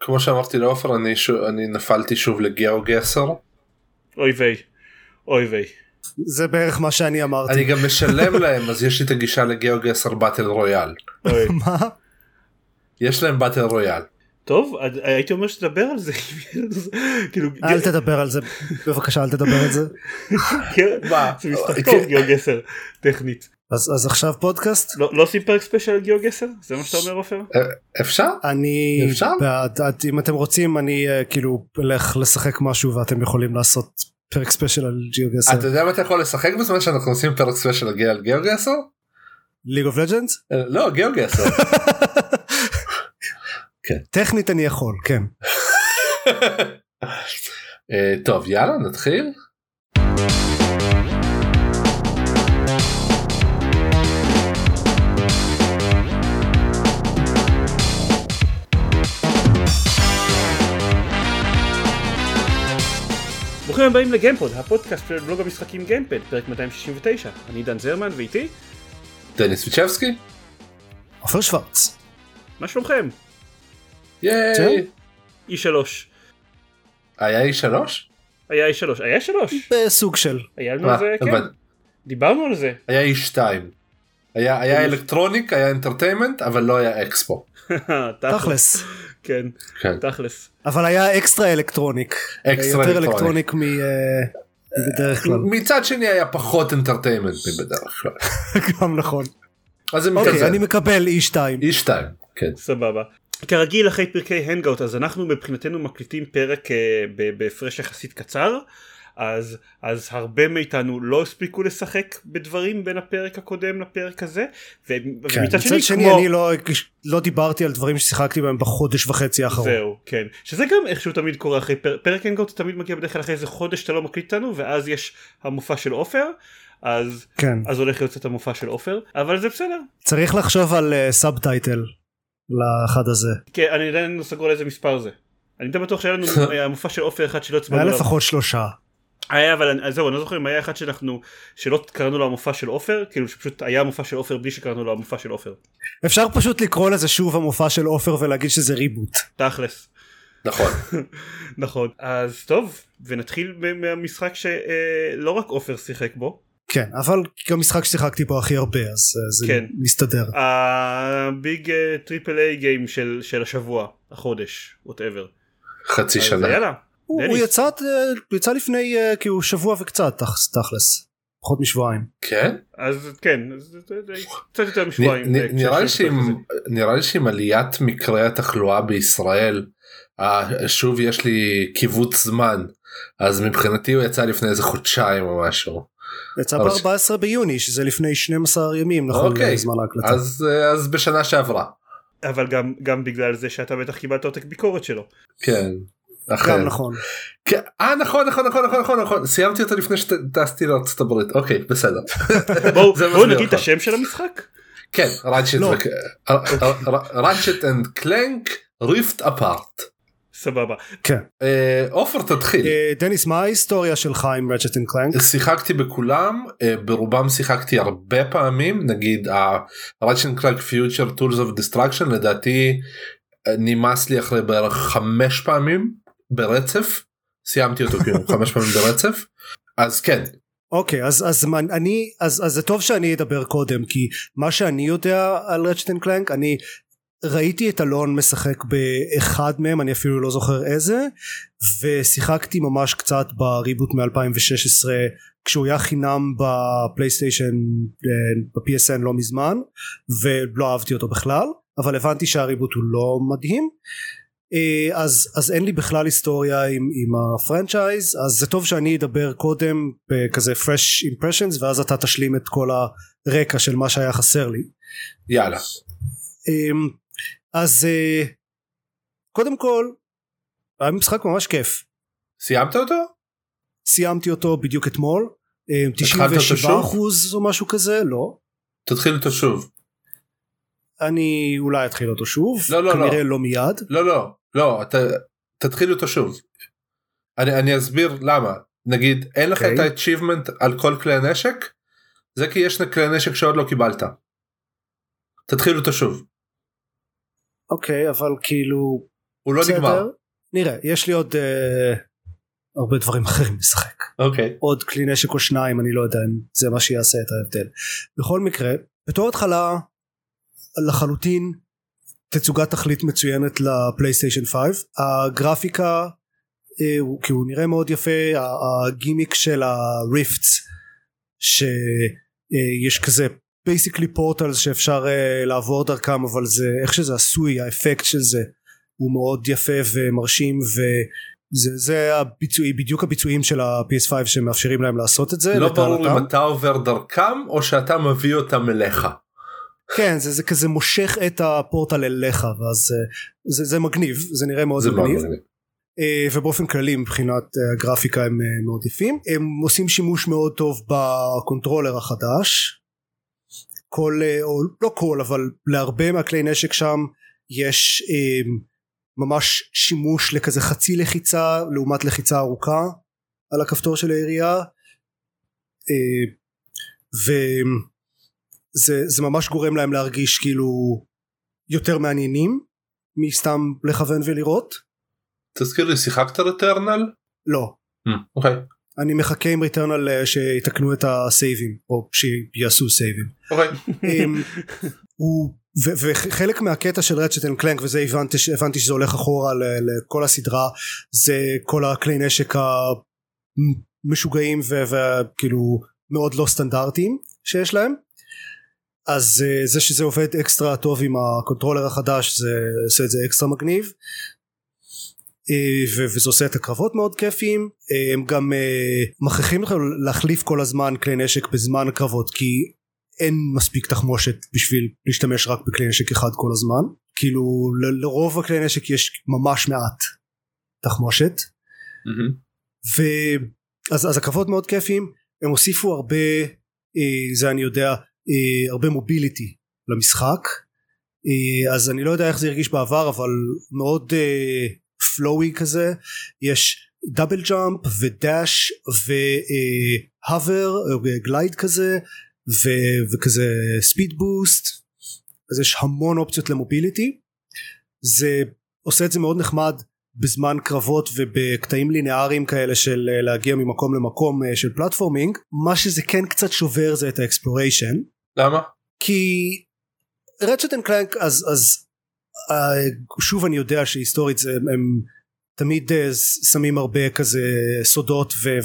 כמו שאמרתי לעופר אני, שוב, אני נפלתי שוב ל GeoGuessr. אוי ויי. אוי ויי. זה בערך מה שאני אמרתי. אני גם משלם להם אז יש לי את הגישה ל GeoGuessr battle royale. מה? יש להם battle royale. טוב הייתי אומר שתדבר על זה כאילו אל תדבר על זה בבקשה אל תדבר על זה. כן, זה משחק טוב GeoGuessr טכנית. אז אז עכשיו פודקאסט לא לא עושים פרק special על GeoGuessr זה מה שאתה אומר עופר אה, אפשר? אני אפשר? בעד עד- אם אתם רוצים אני אה, כאילו אלך לשחק משהו ואתם יכולים לעשות פרק ספיישל על GeoGuessr אתה יודע מה אתה יכול לשחק בזמן שאנחנו עושים פרק special על GeoGuessr? League of אה, לא GeoGuessr. טכנית אני יכול כן אה, טוב יאללה נתחיל. ברוכים הבאים לגיימפוד הפודקאסט של בלוג המשחקים גיימפד פרק 269 אני דן זרמן ואיתי דניס ויצ'בסקי. עופר שוורץ מה שלומכם? ייי. E3 היה E3? היה E3 היה E3 בסוג של היה לנו? על זה כן. דיברנו על זה היה E2. היה היה electronic היה entertainment אבל לא היה אקספו. תכלס כן כן. תכלס אבל היה אקסטרה electronic אקסטרה יותר electronic. electronic מ- אה, מבדרך כלל מצד שני היה פחות entertainment מבדרך כלל. גם נכון אז זה אוקיי מכזה. אני מקבל E2 E2. כן. סבבה. כרגיל אחרי פרקי hangout אז אנחנו מבחינתנו מקליטים פרק אה, בהפרש יחסית קצר אז אז הרבה מאיתנו לא הספיקו לשחק בדברים בין הפרק הקודם לפרק הזה ו- כן, ומצד שני שני כמו אני לא לא דיברתי על דברים ששיחקתי בהם בחודש וחצי האחרון. זהו כן. שזה גם איכשהו תמיד קורה אחרי פר- פרק hangout תמיד מגיע בדרך כלל אחרי איזה חודש שאתה לא מקליט אותנו ואז יש המופע של עופר אז כן. אז הולך להיות את המופע של עופר אבל זה בסדר. צריך לחשוב על subtitle לאחד הזה. כן אני עדיין לא סגור על איזה מספר זה. אני די בטוח שהיה לנו אה, המופע של עופר אחד שלא היה הצבענו עליו. לפחות שלושה היה אבל אני- אז זהו אני לא זוכר אם היה אחד שאנחנו שלא קראנו לו המופע של עופר כאילו שפשוט היה המופע של עופר בלי שקראנו לו המופע של עופר. אפשר פשוט לקרוא לזה שוב המופע של עופר ולהגיד שזה reboot תכלס. נכון. נכון אז טוב ונתחיל מהמשחק שלא רק עופר שיחק בו כן אבל גם משחק ששיחקתי בו הכי הרבה אז אה, זה כן. מסתדר ה big triple A game של של השבוע החודש whatever. חצי שנה. יאללה. הוא. הוא יצא אה, הוא יצא לפני אה, כאילו שבוע וקצת תכ- תכלס פחות משבועיים כן? אז כן קצת יותר משבועיים. נראה לי. שעם נראה לי שעם עליית מקרי התחלואה בישראל אה, שוב יש לי קיבוץ זמן אז מבחינתי הוא יצא לפני איזה חודשיים או משהו יצא אבל- ב-14 ביוני שזה לפני 12 ימים נכון אוקיי. לזמן ההקלטה אז אז בשנה שעברה אבל גם גם בגלל זה שאתה בטח קיבלת עותק ביקורת שלו. כן. אכן. גם נכון כן, אה נכון נכון נכון נכון נכון נכון סיימתי אותו לפני שטסתי לארצות הברית אוקיי בסדר. בואו נגיד את. השם של המשחק. כן Ratchet. Ratchet and Clank Rift Apart. סבבה. כן עופר תתחיל. אה, דניס מה ההיסטוריה שלך עם רצ'ט and Clank שיחקתי בכולם אה, ברובם שיחקתי הרבה פעמים נגיד ה-Ratchet Clank Future Tools of Destruction לדעתי אה, נמאס לי אחרי בערך חמש פעמים ברצף? סיימתי אותו כאילו חמש פעמים ברצף? אז כן. אוקיי אז אז מה- אני אז אז זה טוב שאני אדבר קודם כי מה שאני יודע על Ratchet and Clank אני ראיתי את אלון משחק באחד מהם אני אפילו לא זוכר איזה ושיחקתי ממש קצת ב reboot מ-2016 כשהוא היה חינם ב PlayStation אה, ב-PSN לא מזמן ולא אהבתי אותו בכלל אבל הבנתי שהריבוט הוא לא מדהים אז אז אין לי בכלל היסטוריה עם, עם הפרנצ'ייז אז זה טוב שאני אדבר קודם בכזה fresh impressions ואז אתה תשלים את כל הרקע של מה שהיה חסר לי. יאללה. אמ, אז אה, קודם כל היה משחק ממש כיף. סיימת אותו? סיימתי אותו בדיוק אתמול. אמ, התחלת אותו 97 שוב? אחוז או משהו כזה? לא. תתחיל אותו שוב. אני אולי אתחיל אותו שוב. לא, לא, כנראה לא. לא מיד. לא לא לא אתה תתחיל אותו שוב. אני, אני אסביר למה נגיד אין לך אוקיי. את ה-achievement על כל כלי הנשק זה כי יש כלי נשק שעוד לא קיבלת. תתחיל אותו שוב. אוקיי אבל כאילו הוא לא בסדר? נגמר. נראה יש לי עוד אה, הרבה דברים אחרים לשחק אוקיי. עוד כלי נשק או שניים אני לא יודע אם זה מה שיעשה את ההבדל. בכל מקרה בתור התחלה לחלוטין תצוגת תכלית מצוינת ל PlayStation 5 הגרפיקה אה, כי הוא נראה מאוד יפה הגימיק של ה rifts שיש כזה basically פורטל שאפשר אה, לעבור דרכם אבל זה איך שזה עשוי האפקט של זה הוא מאוד יפה ומרשים וזה זה הביצועי בדיוק הביצועים של ה-PS5 שמאפשרים להם לעשות את זה לא ברור. אם אתה עובר דרכם או שאתה מביא אותם אליך. כן זה, זה כזה מושך את הפורטל אליך ואז אה, זה, זה מגניב זה נראה מאוד זה מגניב. מגניב. אה, ובאופן כללי מבחינת אה, הגרפיקה הם מאוד יפים. הם עושים שימוש מאוד טוב ב controller החדש. כל או לא כל אבל להרבה מהכלי נשק שם יש ממש שימוש לכזה חצי לחיצה לעומת לחיצה ארוכה על הכפתור של העירייה אה, וזה זה ממש גורם להם להרגיש כאילו יותר מעניינים מסתם לכוון ולראות תזכיר לי שיחקת רטרנל? לא אוקיי. אני מחכה עם ריטרנל שיתקנו את הסייבים או שיעשו סייבים אוקיי. אמ, הוא ו- וחלק מהקטע של Ratchet and Clank וזה הבנתי, הבנתי שזה הולך אחורה לכל הסדרה זה כל הכלי נשק המשוגעים וכאילו מאוד לא סטנדרטיים שיש להם אז אה, זה שזה עובד אקסטרה טוב עם ה controller החדש זה עושה את זה אקסטרה מגניב. אה, וזה עושה את הקרבות מאוד כיפיים. אה, הם גם מכריחים לך להחליף כל הזמן כלי נשק בזמן הקרבות כי אין מספיק תחמושת בשביל להשתמש רק בכלי נשק אחד כל הזמן. כאילו ל- לרוב הכלי נשק יש ממש מעט תחמושת. מהמם. ו... אז, הקרבות מאוד כיפיים. הם הוסיפו הרבה זה אני יודע אה, הרבה מוביליטי למשחק. אה, אז אני לא יודע איך זה הרגיש בעבר אבל מאוד אה, flowy כזה. יש double jump ו dash ו hover glide כזה ו, וכזה speed boost אז יש המון אופציות ל mobility. זה עושה את זה מאוד נחמד בזמן קרבות ובקטעים לינאריים כאלה של אה, להגיע ממקום למקום אה, של platforming מה שזה כן קצת שובר זה את ה exploration למה? כי Ratchet and Clank אז אז אה, שוב אני יודע שהיסטורית זה הם, תמיד אה, שמים הרבה כזה סודות ו-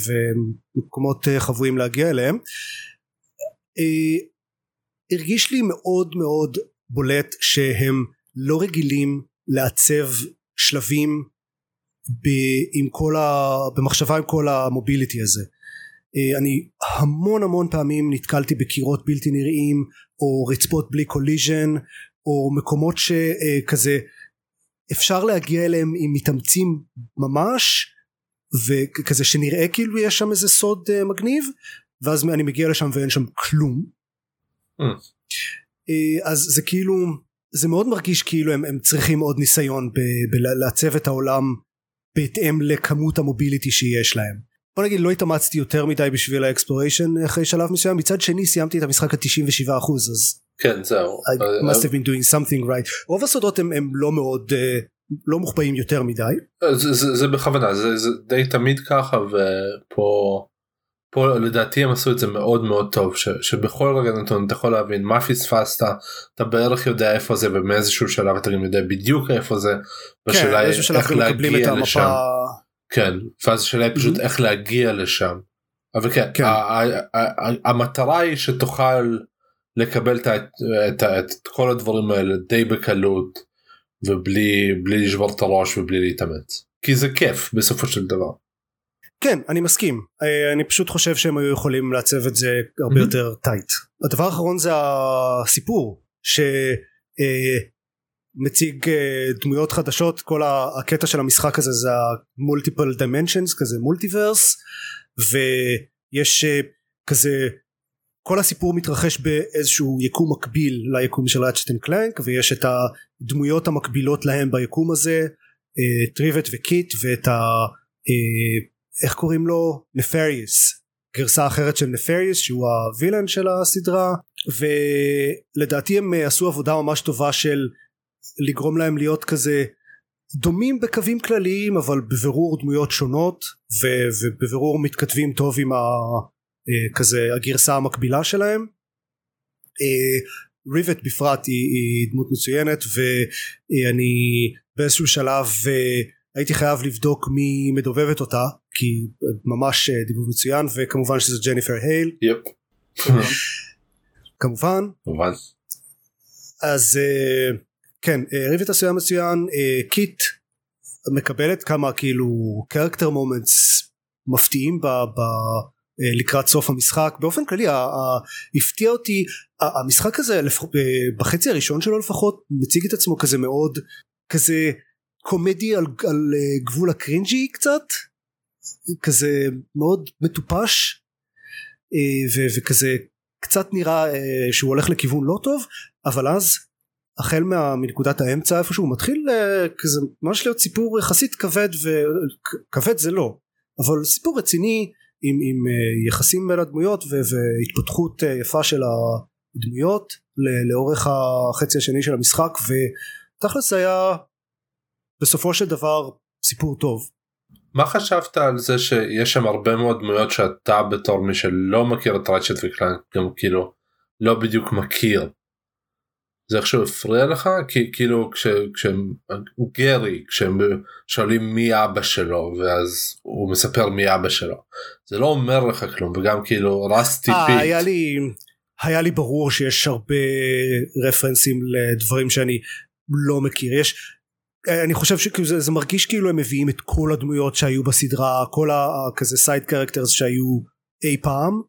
ומקומות אה, חבויים להגיע אליהם הרגיש לי מאוד מאוד בולט שהם לא רגילים לעצב שלבים ב- עם כל ה... במחשבה עם כל ה mobility הזה אני המון המון פעמים נתקלתי בקירות בלתי נראים או רצפות בלי collision או מקומות שכזה אפשר להגיע אליהם אם מתאמצים ממש וכזה שנראה כאילו יש שם איזה סוד אה, מגניב ואז אני מגיע לשם ואין שם כלום Mm. אה, אז זה כאילו זה מאוד מרגיש כאילו הם, הם צריכים עוד ניסיון בלעצב את העולם בהתאם לכמות ה mobility שיש להם בוא נגיד לא התאמצתי יותר מדי בשביל ה exploration אחרי שלב מסוים מצד שני סיימתי את המשחק ה-97% אז כן זהו. I אה, must have been doing something right רוב הסודות הם, הם לא מאוד אה, לא מוחבאים יותר מדי אה, זה, זה, זה בכוונה זה, זה די תמיד ככה ופה פה לדעתי הם עשו את זה מאוד מאוד טוב ש, שבכל רגע נתון אתה יכול להבין מה פספסת אתה בערך יודע איפה זה ומאיזשהו שלב אתה גם יודע בדיוק איפה זה. כן באיזשהו שלב איך להגיע לשם. המפה כן ואז השאלה היא פשוט Mhm. איך להגיע לשם. אבל כן, כן. המטרה היא שתוכל לקבל את, את, את כל הדברים האלה די בקלות ובלי בלי לשבור את הראש ובלי להתאמץ כי זה כיף בסופו של דבר. כן אני מסכים אה, אני פשוט חושב שהם היו יכולים לעצב את זה הרבה Mhm. יותר טייט הדבר האחרון זה הסיפור שמציג דמויות חדשות כל הקטע של המשחק הזה זה ה-multiple dimensions כזה multiverse ויש אה, כזה כל הסיפור מתרחש באיזשהו יקום מקביל ליקום של and Clank ויש את הדמויות המקבילות להם ביקום הזה אה, Rivet ו Kit ואת ה... אה, איך קוראים לו? Nefarious גרסה אחרת של Nefarious שהוא ה villain של הסדרה ולדעתי הם אה, עשו עבודה ממש טובה של לגרום להם להיות כזה דומים בקווים כלליים אבל בבירור דמויות שונות ו- ובבירור מתכתבים טוב עם ה... אה, כזה הגרסה המקבילה שלהם. ריבט בפרט היא, היא דמות מצוינת ואני באיזשהו שלב הייתי חייב לבדוק מי מדובבת אותה כי ממש דיבוב מצוין וכמובן שזה ג'ניפר הייל. Yep. כמובן. כמובן. אז כן Rivet עשויה מצוין Kit מקבלת כמה כאילו character moments מפתיעים ב, ב, לקראת סוף המשחק. באופן כללי הפתיע אותי המשחק הזה בחצי הראשון שלו לפחות מציג את עצמו כזה מאוד כזה comedy על, על גבול ה cringey קצת כזה מאוד מטופש ו, וכזה קצת נראה שהוא הולך לכיוון לא טוב אבל אז החל מנקודת האמצע איפה שהוא מתחיל כזה ממש להיות סיפור יחסית כבד וכבד זה לא אבל סיפור רציני עם, עם יחסים בין הדמויות והתפתחות יפה של הדמויות לאורך החצי השני של המשחק ותכלס היה בסופו של דבר סיפור טוב. מה חשבת על זה שיש שם הרבה מאוד דמויות שאתה בתור מי שלא מכיר את Ratchet ו Clank גם כאילו לא בדיוק מכיר. זה איכשהו הפריע לך? כי כאילו כשהם גרי כשהם שואלים מי אבא שלו ואז הוא מספר מי אבא שלו. זה לא אומר לך כלום וגם כאילו Rusty Pete. היה לי היה לי ברור שיש הרבה רפרנסים לדברים שאני לא מכיר. יש אני חושב שזה זה מרגיש כאילו הם מביאים את כל הדמויות שהיו בסדרה כל הכזה side characters שהיו אי פעם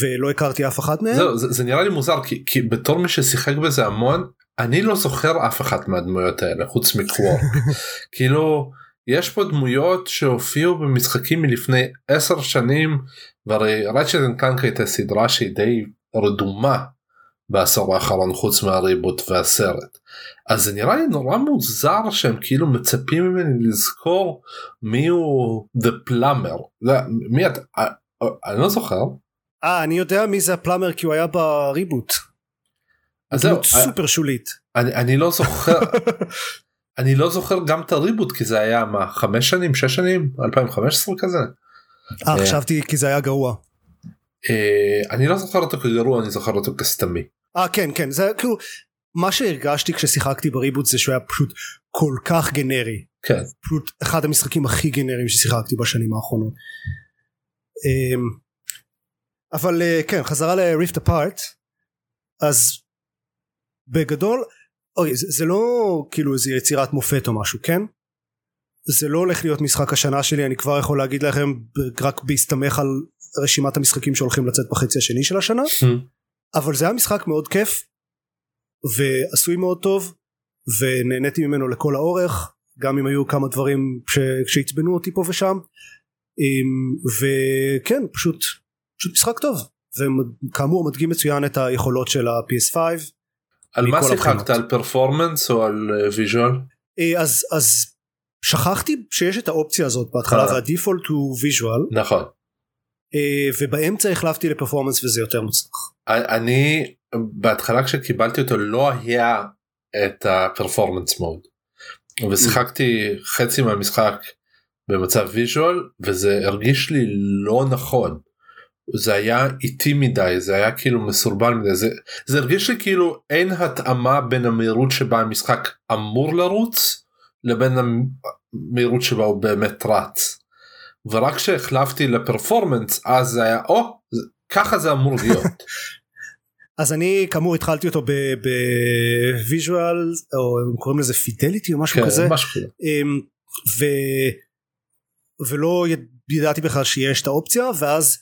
ולא הכרתי אף אחת מהם. זהו, זה, זה נראה לי מוזר כי, כי בתור מי ששיחק בזה המון אני לא זוכר אף אחת מהדמויות האלה חוץ מ Qwark כאילו יש פה דמויות שהופיעו במשחקים מלפני עשר שנים והרי Ratchet Clank הייתה סדרה שהיא די רדומה בעשור האחרון חוץ מהריבוט והסרט אז זה נראה לי נורא מוזר שהם כאילו מצפים ממני לזכור מי הוא The Plumber מי אתה אני לא זוכר. אה אני יודע מי זה הפלאמר כי הוא היה בריבוט. אז זהו. סופר שולית. אני, אני לא זוכר אני לא זוכר גם את הריבוט כי זה היה מה חמש שנים שש שנים 2015 כזה. אה חשבתי כי זה היה גרוע. אני לא זוכר אותו כגרוע אני זוכר אותו כסתמי. אה כן כן זה כאילו מה שהרגשתי כששיחקתי בריבוט זה שהוא היה פשוט כל כך גנרי. כן. פשוט אחד המשחקים הכי גנריים ששיחקתי בשנים האחרונות. אבל כן חזרה לריפט אפארט אז בגדול אוי זה, זה לא כאילו איזה יצירת מופת או משהו כן? זה לא הולך להיות משחק השנה שלי אני כבר יכול להגיד לכם רק בהסתמך על רשימת המשחקים שהולכים לצאת בחצי השני של השנה. אבל זה היה משחק מאוד כיף ועשוי מאוד טוב ונהניתי ממנו לכל האורך גם אם היו כמה דברים שעצבנו אותי פה ושם. וכן פשוט פשוט משחק טוב וכאמור מדגים מצוין את היכולות של ה-PS5 על מה שיחקת על performance או על visual? אה, אז אז שכחתי שיש את האופציה הזאת בהתחלה אה. וה default הוא visual נכון אה, ובאמצע החלפתי ל performance וזה יותר מוצלח. אני בהתחלה כשקיבלתי אותו לא היה את ה performance mode ושיחקתי חצי מהמשחק במצב visual וזה הרגיש לי לא נכון. זה היה איטי מדי זה היה כאילו מסורבל מדי זה, זה הרגיש לי כאילו אין התאמה בין המהירות שבה המשחק אמור לרוץ לבין המהירות שבה הוא באמת רץ. ורק כשהחלפתי ל performance אז זה היה או ככה זה אמור להיות. אז אני כאמור התחלתי אותו ב visual או קוראים לזה fidelity או משהו כן, כזה משהו. אמ, ו... ולא ידעתי בכלל שיש את האופציה ואז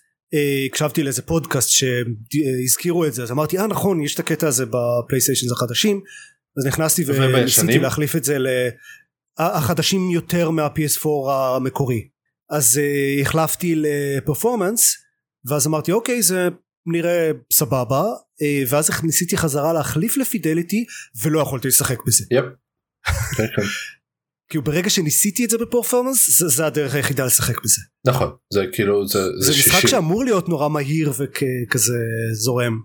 הקשבתי לאיזה פודקאסט שהזכירו את זה אז אמרתי אה נכון יש את הקטע הזה בפלייסטיישנס החדשים. אז נכנסתי וניסיתי להחליף את זה לחדשים יותר מה-PS4 המקורי. אז uh, החלפתי לפרפורמנס ואז אמרתי אוקיי זה נראה סבבה. uh, ואז ניסיתי חזרה להחליף לפידליטי ולא יכולתי לשחק בזה. יפ. כאילו ברגע שניסיתי את זה בפרפורמנס זה, זה הדרך היחידה לשחק בזה. נכון זה כאילו זה, זה, זה משחק שישי. שאמור להיות נורא מהיר וכזה זורם.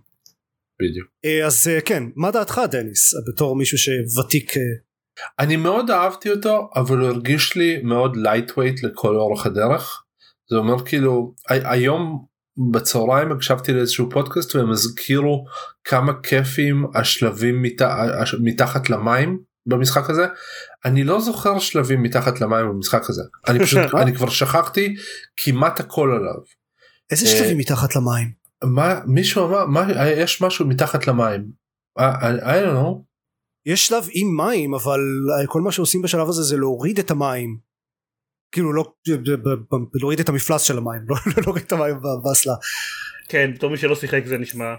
בדיוק. אז כן מה דעתך דניס בתור מישהו שוותיק אני מאוד אהבתי אותו אבל הוא הרגיש לי מאוד lightweight לכל אורך הדרך. זה אומר כאילו היום בצהריים הקשבתי לאיזשהו פודקאסט והם הזכירו כמה כיפים השלבים מת... מתחת למים במשחק הזה אני לא זוכר שלבים מתחת למים במשחק הזה אני פשוט אני כבר שכחתי כמעט הכל עליו. איזה שלבים מתחת למים? מה מישהו אמר מה יש משהו מתחת למים. I, I don't know. יש שלב עם מים אבל כל מה שעושים בשלב הזה זה להוריד את המים. כאילו לא להוריד את המפלס של המים לא להוריד את המים באסלה. כן בתור מי שלא שיחק זה נשמע.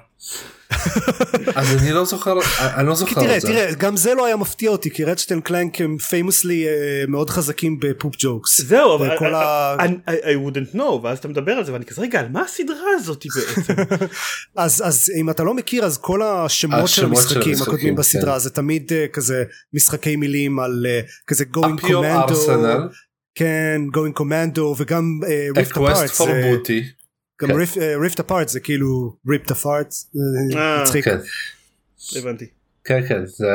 אז אני לא זוכר אני לא זוכר תראה תראה גם זה לא היה מפתיע אותי כי Ratchet and Clank הם famously מאוד חזקים ב poop jokes. זהו אבל I wouldn't know ואז אתה מדבר על זה ואני כזה רגע על מה הסדרה הזאת בעצם. אז אם אתה לא מכיר אז כל השמות של המשחקים הקודמים בסדרה זה תמיד כזה משחקי מילים על כזה going commando. כן going commando וגם rift apart. גם ריפט אפארט זה כאילו ריפט אפארט מצחיק. הבנתי. כן כן זה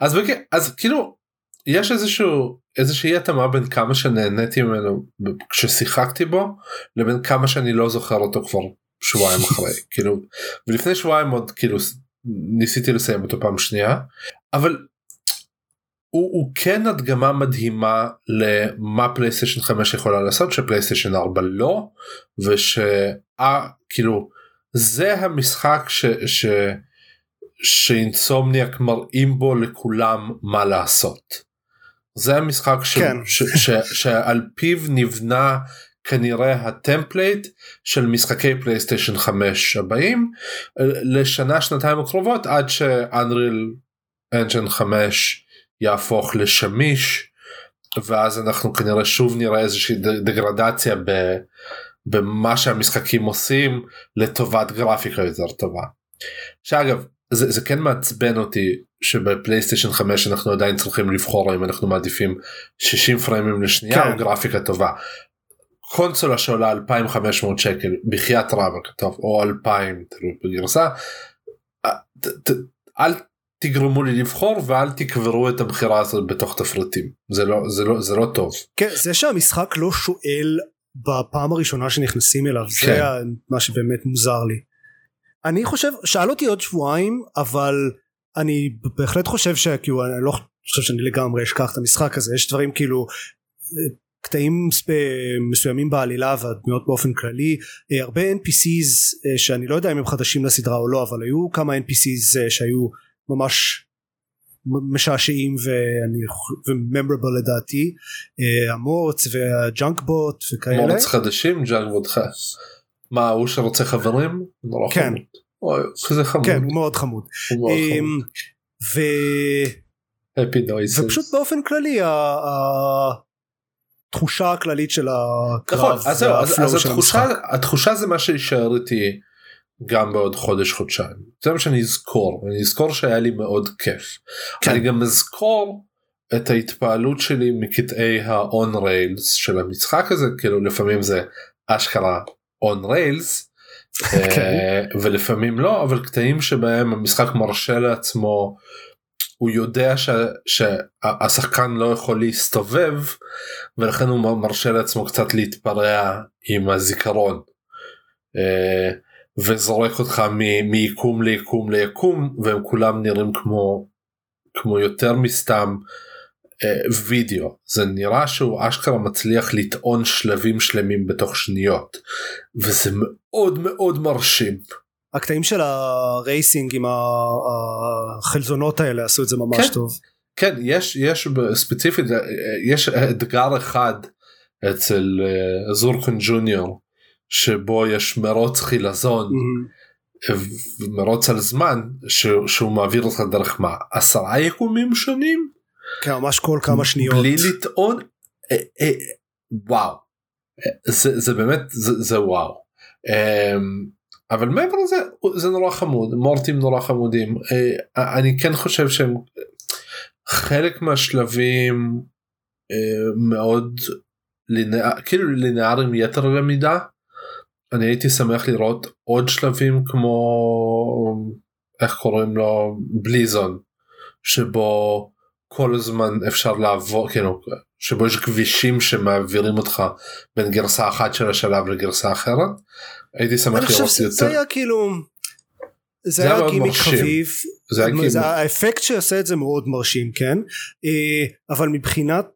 אז אז כאילו יש איזשהו איזושהי התאמה בין כמה שנהניתי ממנו כששיחקתי בו לבין כמה שאני לא זוכר אותו כבר שבועיים אחרי כאילו ולפני שבועיים עוד כאילו ניסיתי לסיים אותו פעם שנייה אבל הוא, הוא כן הדגמה מדהימה למה פלייסטיישן 5 יכולה לעשות שפלייסטיישן 4 לא ושכאילו זה המשחק ש, ש, ש Insomniac מראים בו לכולם מה לעשות. זה המשחק ש, כן. ש, ש, ש, שעל פיו נבנה כנראה ה template של משחקי פלייסטיישן 5 הבאים לשנה שנתיים הקרובות עד ש Unreal Engine 5 יהפוך לשמיש ואז אנחנו כנראה שוב נראה איזושהי דגרדציה ב, במה שהמשחקים עושים לטובת גרפיקה יותר טובה. שאגב זה, זה כן מעצבן אותי שבפלייסטיישן 5 אנחנו עדיין צריכים לבחור אם אנחנו מעדיפים 60 פריימים לשנייה כן. או גרפיקה טובה. קונסולה שעולה 2500 שקל בחייאת רבאק טוב או 2000 תלוי בגרסה. אל תגרמו לי לבחור ואל תקברו את הבחירה הזאת בתוך תפריטים זה לא זה לא זה לא טוב. כן זה שהמשחק לא שואל בפעם הראשונה שנכנסים אליו כן. זה מה שבאמת מוזר לי. אני חושב שאל אותי עוד שבועיים אבל אני בהחלט חושב שכאילו אני לא חושב שאני לגמרי אשכח את המשחק הזה יש דברים כאילו קטעים מסוימים בעלילה והדמויות באופן כללי הרבה npc's שאני לא יודע אם הם חדשים לסדרה או לא אבל היו כמה npc's שהיו ממש משעשעים ואני וממברבל לדעתי אה, המורץ והג'אנק בוט וכאלה. מורץ חדשים ג'אנק בוט מה הוא שרוצה חברים? כן. כזה חמוד. כן הוא מאוד חמוד. הוא מאוד חמוד. ו... אפידויסס. ופשוט באופן כללי התחושה הכללית של הקרב. נכון, אז זהו, אז, אז התחושה, התחושה זה מה שישאר איתי גם בעוד חודש חודשיים זה מה שאני אזכור אני אזכור שהיה לי מאוד כיף. כן. אני גם אזכור את ההתפעלות שלי מקטעי ה-on rails של המשחק הזה כאילו לפעמים זה אשכרה on rails כן. ולפעמים לא אבל קטעים שבהם המשחק מרשה לעצמו הוא יודע ש, שהשחקן לא יכול להסתובב ולכן הוא מרשה לעצמו קצת להתפרע עם הזיכרון. אה, וזורק אותך מיקום ליקום ליקום והם כולם נראים כמו כמו יותר מסתם אה, וידאו זה נראה שהוא אשכרה מצליח לטעון שלבים שלמים בתוך שניות וזה מאוד מאוד מרשים. הקטעים של הרייסינג עם החלזונות האלה עשו את זה ממש כן, טוב. כן יש יש ספציפית יש אתגר אחד אצל אה, זורקן ג'וניור שבו יש מרוץ חילזון mm-hmm. מרוץ על זמן שהוא, שהוא מעביר אותך דרך מה עשרה יקומים שונים? כן ממש כל כמה שניות. בלי לטעון אה, אה, וואו זה, זה באמת זה, זה וואו. אה, אבל מעבר לזה זה נורא חמוד מורטים נורא חמודים אה, אני כן חושב שהם חלק מהשלבים אה, מאוד לינאר, כאילו לינאריים יתר למידה אני הייתי שמח לראות עוד שלבים כמו איך קוראים לו? בליזון שבו כל הזמן אפשר לעבור כאילו שבו יש כבישים שמעבירים אותך בין גרסה אחת של השלב לגרסה אחרת. הייתי שמח אני חושב לראות שזה יותר היה כאילו זה היה גימיק. חביב. זה היה זה- האפקט שעושה את זה מאוד מרשים כן? אה, אבל מבחינת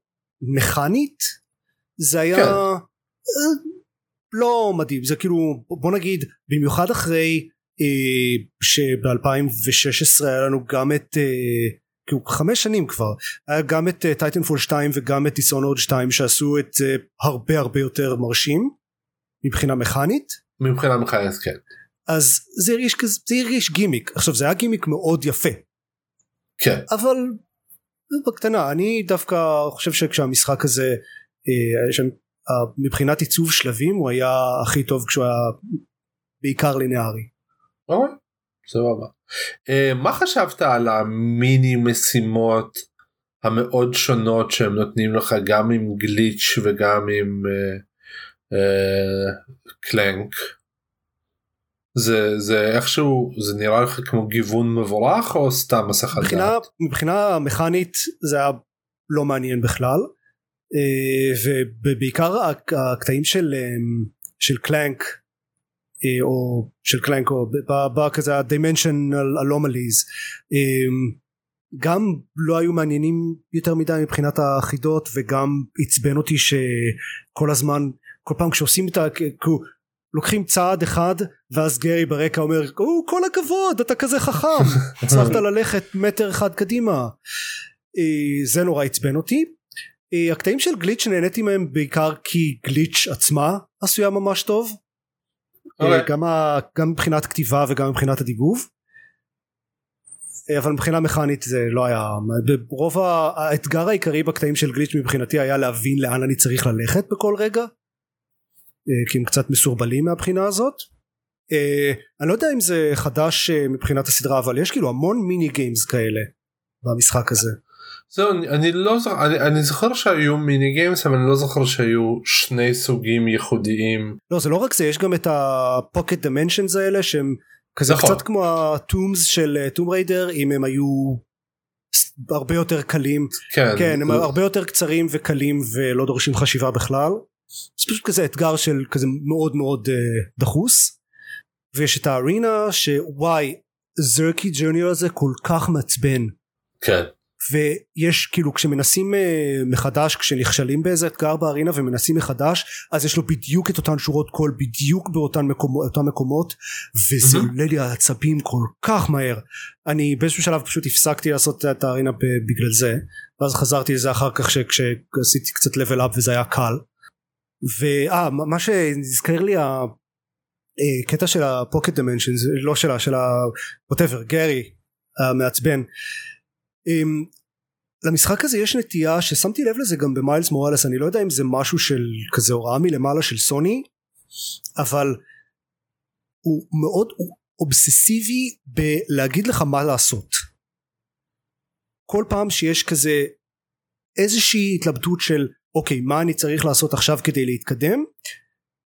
מכנית זה היה כן. אה, לא מדהים זה כאילו בוא נגיד במיוחד אחרי אה, שב-2016 היה לנו גם את אה, כאילו חמש שנים כבר היה גם את Titanfall 2 וגם את Dishonored 2 שעשו את זה הרבה הרבה יותר מרשים מבחינה מכנית. מבחינה מכנית כן. אז זה הרגיש כזה זה הרגיש גימיק. עכשיו זה היה גימיק מאוד יפה. כן. אבל בקטנה אני דווקא חושב שכשהמשחק הזה אה, אה, מבחינת עיצוב שלבים הוא היה הכי טוב כשהוא היה בעיקר לינארי אוקיי, סבבה. אה, מה חשבת על המיני משימות המאוד שונות שהם נותנים לך גם עם גליץ' וגם עם אה, אה, קלנק? זה זה איכשהו זה נראה לך כמו גיוון מבורך או סתם מסך מבחינה? מבחינה מכנית זה היה לא מעניין בכלל ובעיקר הק- הקטעים של, אה, של קלנק אה, או של קלנק או ב- ב- כזה ה-dimensional anomalies. אה, גם לא היו מעניינים יותר מדי מבחינת החידות וגם עצבן אותי שכל הזמן כל פעם כשעושים את ה... לוקחים צעד אחד ואז גרי ברקע אומר או כל הכבוד אתה כזה חכם הצלחת ללכת מטר אחד קדימה. אה, זה נורא עצבן אותי. אה, הקטעים של גליץ' נהניתי מהם בעיקר כי גליץ' עצמה עשויה ממש טוב. אה, אוקיי. גם, ה, גם מבחינת כתיבה וגם מבחינת הדיבוב אה, אבל מבחינה מכנית זה לא היה ברוב האתגר העיקרי בקטעים של glitch מבחינתי היה להבין לאן אני צריך ללכת בכל רגע. אה, כי הם קצת מסורבלים מהבחינה הזאת. אה, אני לא יודע אם זה חדש אה, מבחינת הסדרה אבל יש כאילו המון mini games כאלה במשחק הזה זהו אני, אני לא זוכר אני, אני זוכר שהיו mini games אבל אני לא זוכר שהיו שני סוגים ייחודיים. לא זה לא רק זה יש גם את ה pocket dimensions האלה שהם כזה נכון. קצת כמו הטומס של טום ריידר אם הם היו הרבה יותר קלים. כן, כן הם הרבה יותר קצרים וקלים ולא דורשים חשיבה בכלל. זה פשוט כזה אתגר של כזה מאוד מאוד uh, דחוס. ויש את הארינה שוואי זרקי ג'וניור הזה כל כך מעצבן. כן. ויש כאילו כשמנסים uh, מחדש כשנכשלים באיזה אתגר בארינה ומנסים מחדש אז יש לו בדיוק את אותן שורות קול בדיוק באותן מקומות, מקומות וזה מהמם. עולה לי העצבים כל כך מהר. אני באיזשהו שלב פשוט הפסקתי לעשות את הארינה בגלל זה ואז חזרתי לזה אחר כך כשעשיתי קצת level up וזה היה קל. ואה מה שנזכר לי הקטע של הפוקט דמנשן לא שלה של ה-whatever גרי המעצבן. אמ, למשחק הזה יש נטייה ששמתי לב לזה גם במיילס מוראלס אני לא יודע אם זה משהו של כזה הוראה מלמעלה של סוני אבל הוא מאוד הוא אובססיבי בלהגיד לך מה לעשות. כל פעם שיש כזה איזושהי התלבטות של אוקיי מה אני צריך לעשות עכשיו כדי להתקדם?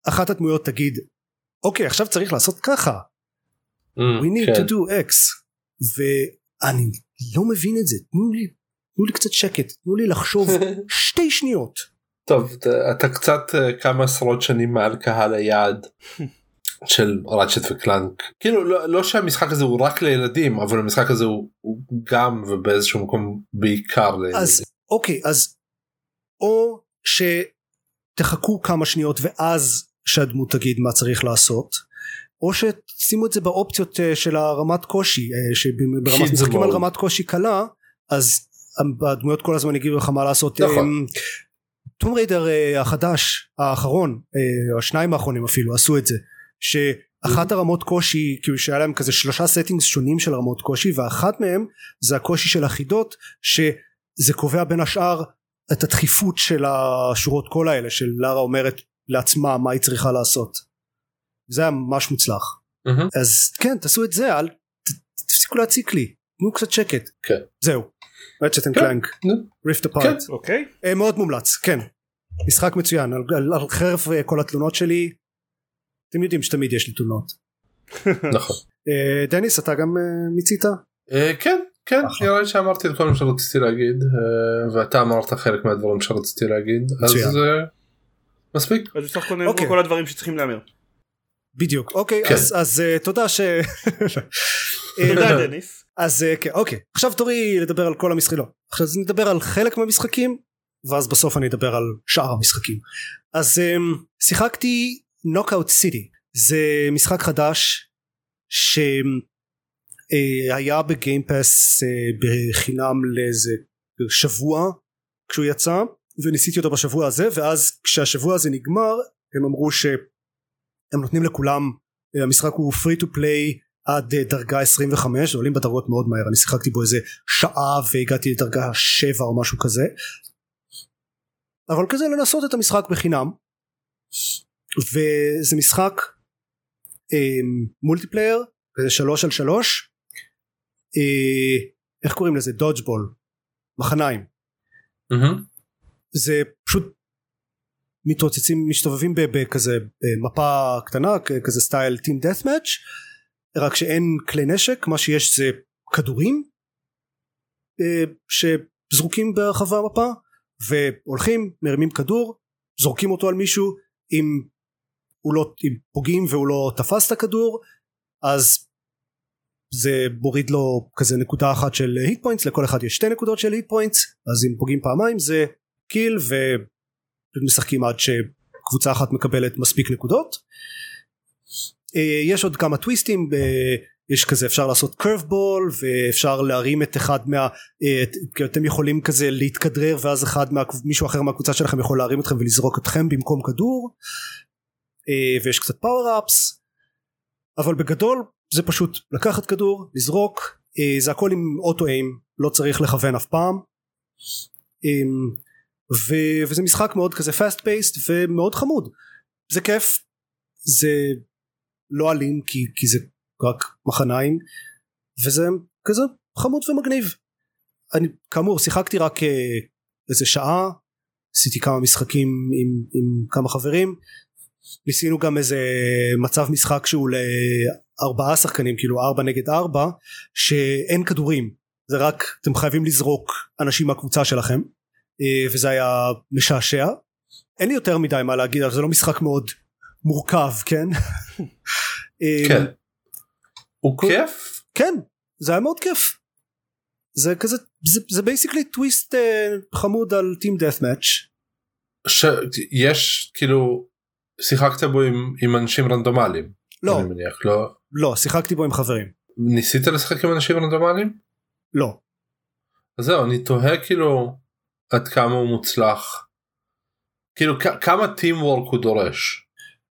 אחת הדמויות תגיד אוקיי עכשיו צריך לעשות ככה. We need כן. to do x. ואני לא מבין את זה. תנו לי תנו לי קצת שקט. תנו לי לחשוב שתי שניות. טוב אתה, קצת אה, כמה עשרות שנים מעל קהל היעד של ראצ'ט וקלנק כאילו לא, לא שהמשחק הזה הוא רק לילדים אבל המשחק הזה הוא, הוא גם ובאיזשהו מקום בעיקר לילדים. אז אוקיי אז או שתחכו כמה שניות ואז שהדמות תגיד מה צריך לעשות או ששימו את זה באופציות אה, של הרמת קושי אה, שברמת Kids משחקים על. רמת קושי קלה אז הדמויות כל הזמן יגידו לך מה לעשות נכון. Tomb Raider החדש האחרון אה, השניים האחרונים אפילו עשו את זה שאחת הרמות קושי כאילו שהיה להם כזה שלושה settings שונים של רמות קושי ואחת מהם זה הקושי של החידות שזה קובע בין השאר את הדחיפות של השורות קול האלה של לארה אומרת לעצמה מה היא צריכה לעשות זה היה ממש מוצלח מהמם. אז כן תעשו את זה אל תפסיקו להציק לי תנו קצת שקט כן. זהו Ratchet and Clank. Rift. Apart אוקיי מאוד מומלץ כן משחק מצוין על, על, על חרף אה, כל התלונות שלי אתם יודעים שתמיד יש לי תלונות נכון. אה, דניס אתה גם אה, מיצית? אה, כן כן אחלה. נראה לי שאמרתי את כל מה שרציתי להגיד אה, ואתה אמרת חלק מהדברים שרציתי להגיד מצוין. אז אה, מספיק. אז בסך הכל נאמרו אוקיי. כל הדברים שצריכים להיאמר. בדיוק. אוקיי כן. אז אז אה, תודה ש... אה, תודה דניס. אז אה, כן אוקיי. עכשיו תורי לדבר על כל המשחקים. לא עכשיו נדבר על חלק מהמשחקים ואז בסוף אני אדבר על שאר המשחקים. אז אה, שיחקתי נוקאוט סיטי זה משחק חדש שהיה בגיימפס אה, בחינם לאיזה שבוע כשהוא יצא וניסיתי אותו בשבוע הזה ואז כשהשבוע הזה נגמר הם אמרו שהם נותנים לכולם אה, המשחק הוא free to play עד אה, דרגה 25 עולים בדרגות מאוד מהר אני שיחקתי בו איזה שעה והגעתי לדרגה 7 או משהו כזה. אבל כזה לנסות את המשחק בחינם. וזה משחק אה, multiplayer כזה שלוש על שלוש. אה, איך קוראים לזה? dodgeball. מחניים. מהמם. זה פשוט מתרוצצים מסתובבים ב- בכזה מפה קטנה כזה סטייל team deathmatch רק שאין כלי נשק מה שיש זה כדורים אה, שזרוקים ברחבי המפה והולכים מרימים כדור זורקים אותו על מישהו אם הוא לא אם פוגעים והוא לא תפס את הכדור אז זה מוריד לו כזה נקודה אחת של hit points לכל אחד יש שתי נקודות של hit points אז אם פוגעים פעמיים זה kill ומשחקים עד שקבוצה אחת מקבלת מספיק נקודות. אה, יש עוד כמה טוויסטים יש כזה אפשר לעשות curve ball ואפשר להרים את אחד מה אה, אתם יכולים כזה להתכדרר ואז אחד מה, מישהו אחר מהקבוצה שלכם יכול להרים אתכם ולזרוק אתכם במקום כדור. אה, ויש קצת פאוור אפס אבל בגדול זה פשוט לקחת כדור לזרוק זה הכל עם אוטו איים לא צריך לכוון אף פעם ו- וזה משחק מאוד כזה fast paced ומאוד חמוד. זה כיף זה לא אלים כי, כי זה רק מחניים וזה כזה חמוד ומגניב. אני כאמור שיחקתי רק אה, איזה שעה עשיתי כמה משחקים עם, עם כמה חברים ניסינו גם איזה מצב משחק שהוא לארבעה שחקנים כאילו ארבע נגד ארבע שאין כדורים. זה רק אתם חייבים לזרוק אנשים מהקבוצה שלכם וזה היה משעשע אין לי יותר מדי מה להגיד אבל זה לא משחק מאוד מורכב כן אה, כן. הוא כיף? כן זה היה מאוד כיף זה כזה זה, זה basically טוויסט אה, חמוד על team deathmatch שיש כאילו שיחקת בו עם, עם אנשים רנדומליים. לא אני מניח לא לא שיחקתי בו עם חברים ניסית לשחק עם אנשים רנדומליים? לא אז זהו אני תוהה כאילו עד כמה הוא מוצלח. כאילו כמה teamwork הוא דורש.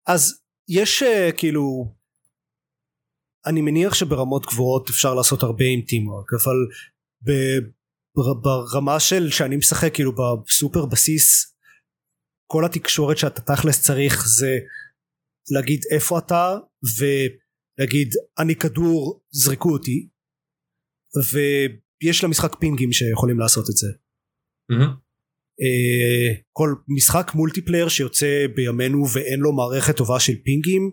אז יש uh, כאילו אני מניח שברמות גבוהות אפשר לעשות הרבה עם טימוורק אבל ב- בר- ברמה של שאני משחק כאילו בסופר בסיס כל התקשורת שאתה תכלס צריך זה להגיד איפה אתה ולהגיד אני כדור זרקו אותי ויש למשחק פינגים שיכולים לעשות את זה אה, כל משחק מולטיפלייר שיוצא בימינו ואין לו מערכת טובה של פינגים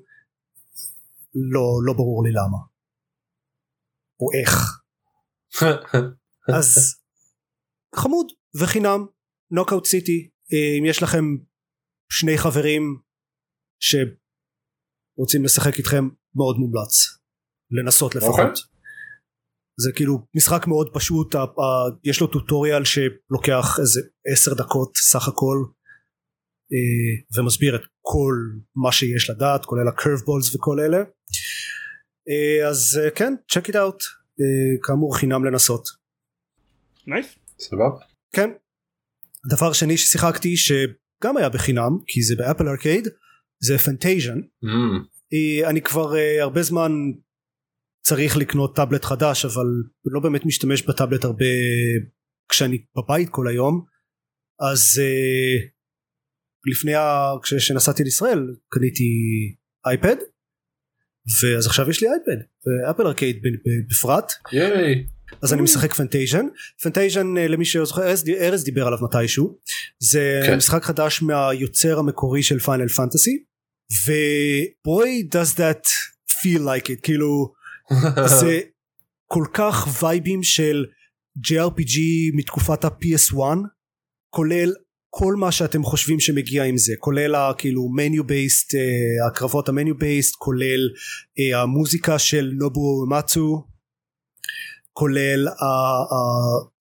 לא לא ברור לי למה. או איך. אז חמוד וחינם נוקאוט סיטי אם יש לכם שני חברים שרוצים לשחק איתכם מאוד מומלץ לנסות לפחות. אוקיי. זה כאילו משחק מאוד פשוט יש לו טוטוריאל שלוקח איזה עשר דקות סך הכל אה, ומסביר את כל מה שיש לדעת כולל ה curve balls וכל אלה אה, אז אה, כן check it out אה, כאמור חינם לנסות nice. סבבה. כן. דבר שני ששיחקתי שגם היה בחינם כי זה ב Apple Arcade זה Fantasian מהמם. אני כבר הרבה זמן צריך לקנות טאבלט חדש אבל לא באמת משתמש בטאבלט הרבה כשאני בבית כל היום. אז אה, לפני ה... כשנסעתי לישראל קניתי iPad ואז עכשיו יש לי iPad ו Apple Arcade בפרט. ייי. אז אני משחק Fantasian. Fantasian אה, למי שזוכר ארז, ארז דיבר עליו מתישהו. זה כן. משחק חדש מהיוצר המקורי של Final Fantasy ו boy does that feel like it? כאילו זה כל כך וייבים של JRPG מתקופת ה-PS1 כולל כל מה שאתם חושבים שמגיע עם זה כולל הכאילו מניו בייסט uh, הקרבות המניו בייסט כולל uh, המוזיקה של נובו מצו כולל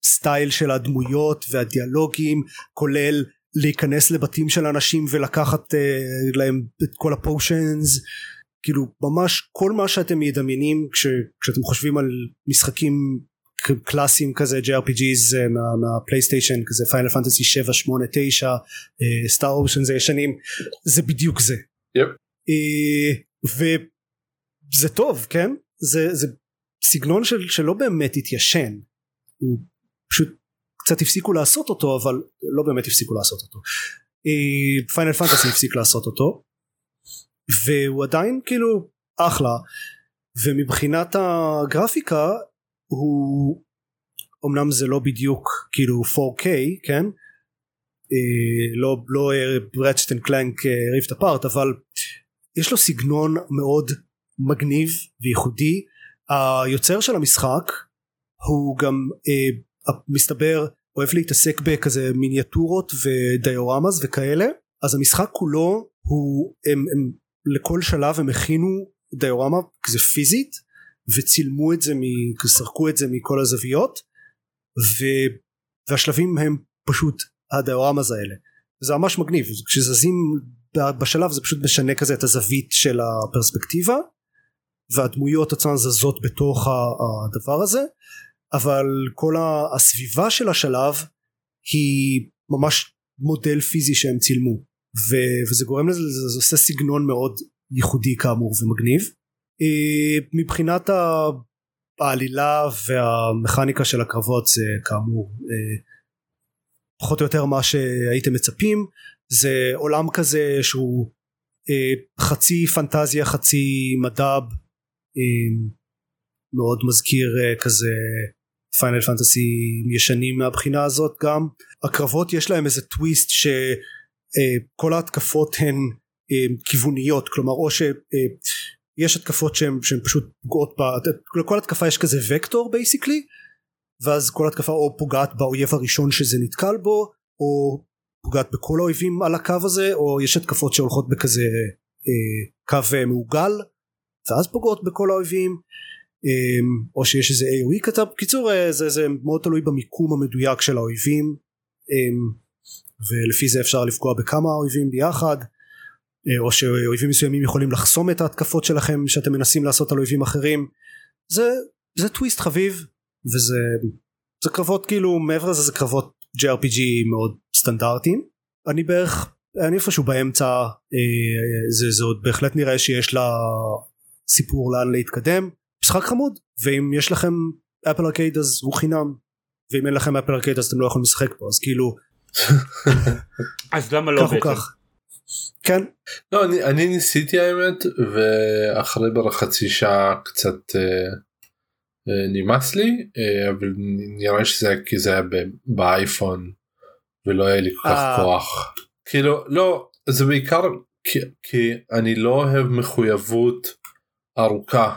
הסטייל של הדמויות והדיאלוגים כולל להיכנס לבתים של אנשים ולקחת uh, להם את כל הפושנס כאילו ממש כל מה שאתם מדמיינים כש, כשאתם חושבים על משחקים קלאסיים כזה JRPGs מה, מהפלייסטיישן כזה פיינל פנטסי 7 8 9 סטאר אושן זה ישנים זה בדיוק זה. Yep. uh, וזה טוב כן? זה, זה סגנון של, שלא באמת התיישן. הוא פשוט קצת הפסיקו לעשות אותו אבל לא באמת הפסיקו לעשות אותו. Final אה, Fantasy הפסיק לעשות אותו והוא עדיין כאילו אחלה ומבחינת הגרפיקה הוא אמנם זה לא בדיוק כאילו 4K כן? אה, לא לא Ratchet and Clank Rift Apart אבל יש לו סגנון מאוד מגניב וייחודי. היוצר של המשחק הוא גם אה, מסתבר אוהב להתעסק בכזה מיניאטורות ודיורמאז וכאלה אז המשחק כולו הוא הם, הם לכל שלב הם הכינו דיורמה כזה פיזית וצילמו את זה, סרקו את זה מכל הזוויות ו, והשלבים הם פשוט הדיורמאז האלה. זה ממש מגניב כשזזים בשלב זה פשוט משנה כזה את הזווית של הפרספקטיבה והדמויות עצמן זזות בתוך הדבר הזה אבל כל הסביבה של השלב היא ממש מודל פיזי שהם צילמו ו- וזה גורם לזה זה עושה סגנון מאוד ייחודי כאמור ומגניב. אה, מבחינת העלילה והמכניקה של הקרבות זה כאמור אה, פחות או יותר מה שהייתם מצפים. זה עולם כזה שהוא אה, חצי פנטזיה חצי מדב מאוד מזכיר כזה Final Fantasy ישנים מהבחינה הזאת גם. הקרבות יש להם איזה טוויסט שכל ההתקפות הן כיווניות כלומר או שיש התקפות שהן פשוט פוגעות ב... לכל התקפה יש כזה וקטור basically ואז כל התקפה או פוגעת באויב הראשון שזה נתקל בו או פוגעת בכל האויבים על הקו הזה או יש התקפות שהולכות בכזה אה, קו אה, מעוגל ואז פוגעות בכל האויבים אה, או שיש איזה AOE כתב בקיצור אה, זה, זה מאוד תלוי במיקום המדויק של האויבים אה, ולפי זה אפשר לפגוע בכמה אויבים ביחד אה, או שאויבים מסוימים יכולים לחסום את ההתקפות שלכם שאתם מנסים לעשות על אויבים אחרים. זה זה טוויסט חביב וזה זה קרבות כאילו מעבר לזה זה קרבות JRPG מאוד סטנדרטיים. אני בערך אני איפשהו באמצע אה, זה, זה עוד בהחלט נראה שיש לה סיפור לאן להתקדם. משחק חמוד ואם יש לכם אפל ארקייד אז הוא חינם ואם אין לכם אפל ארקייד אז אתם לא יכולים לשחק פה אז כאילו אז למה לא בעצם? כך. כן. לא אני, אני ניסיתי האמת ואחרי בערך חצי שעה קצת אה, אה, נמאס לי אה, אבל נראה שזה היה כי זה היה באייפון ולא היה לי כל כך אה. כוח. כאילו לא זה בעיקר כי, כי אני לא אוהב מחויבות ארוכה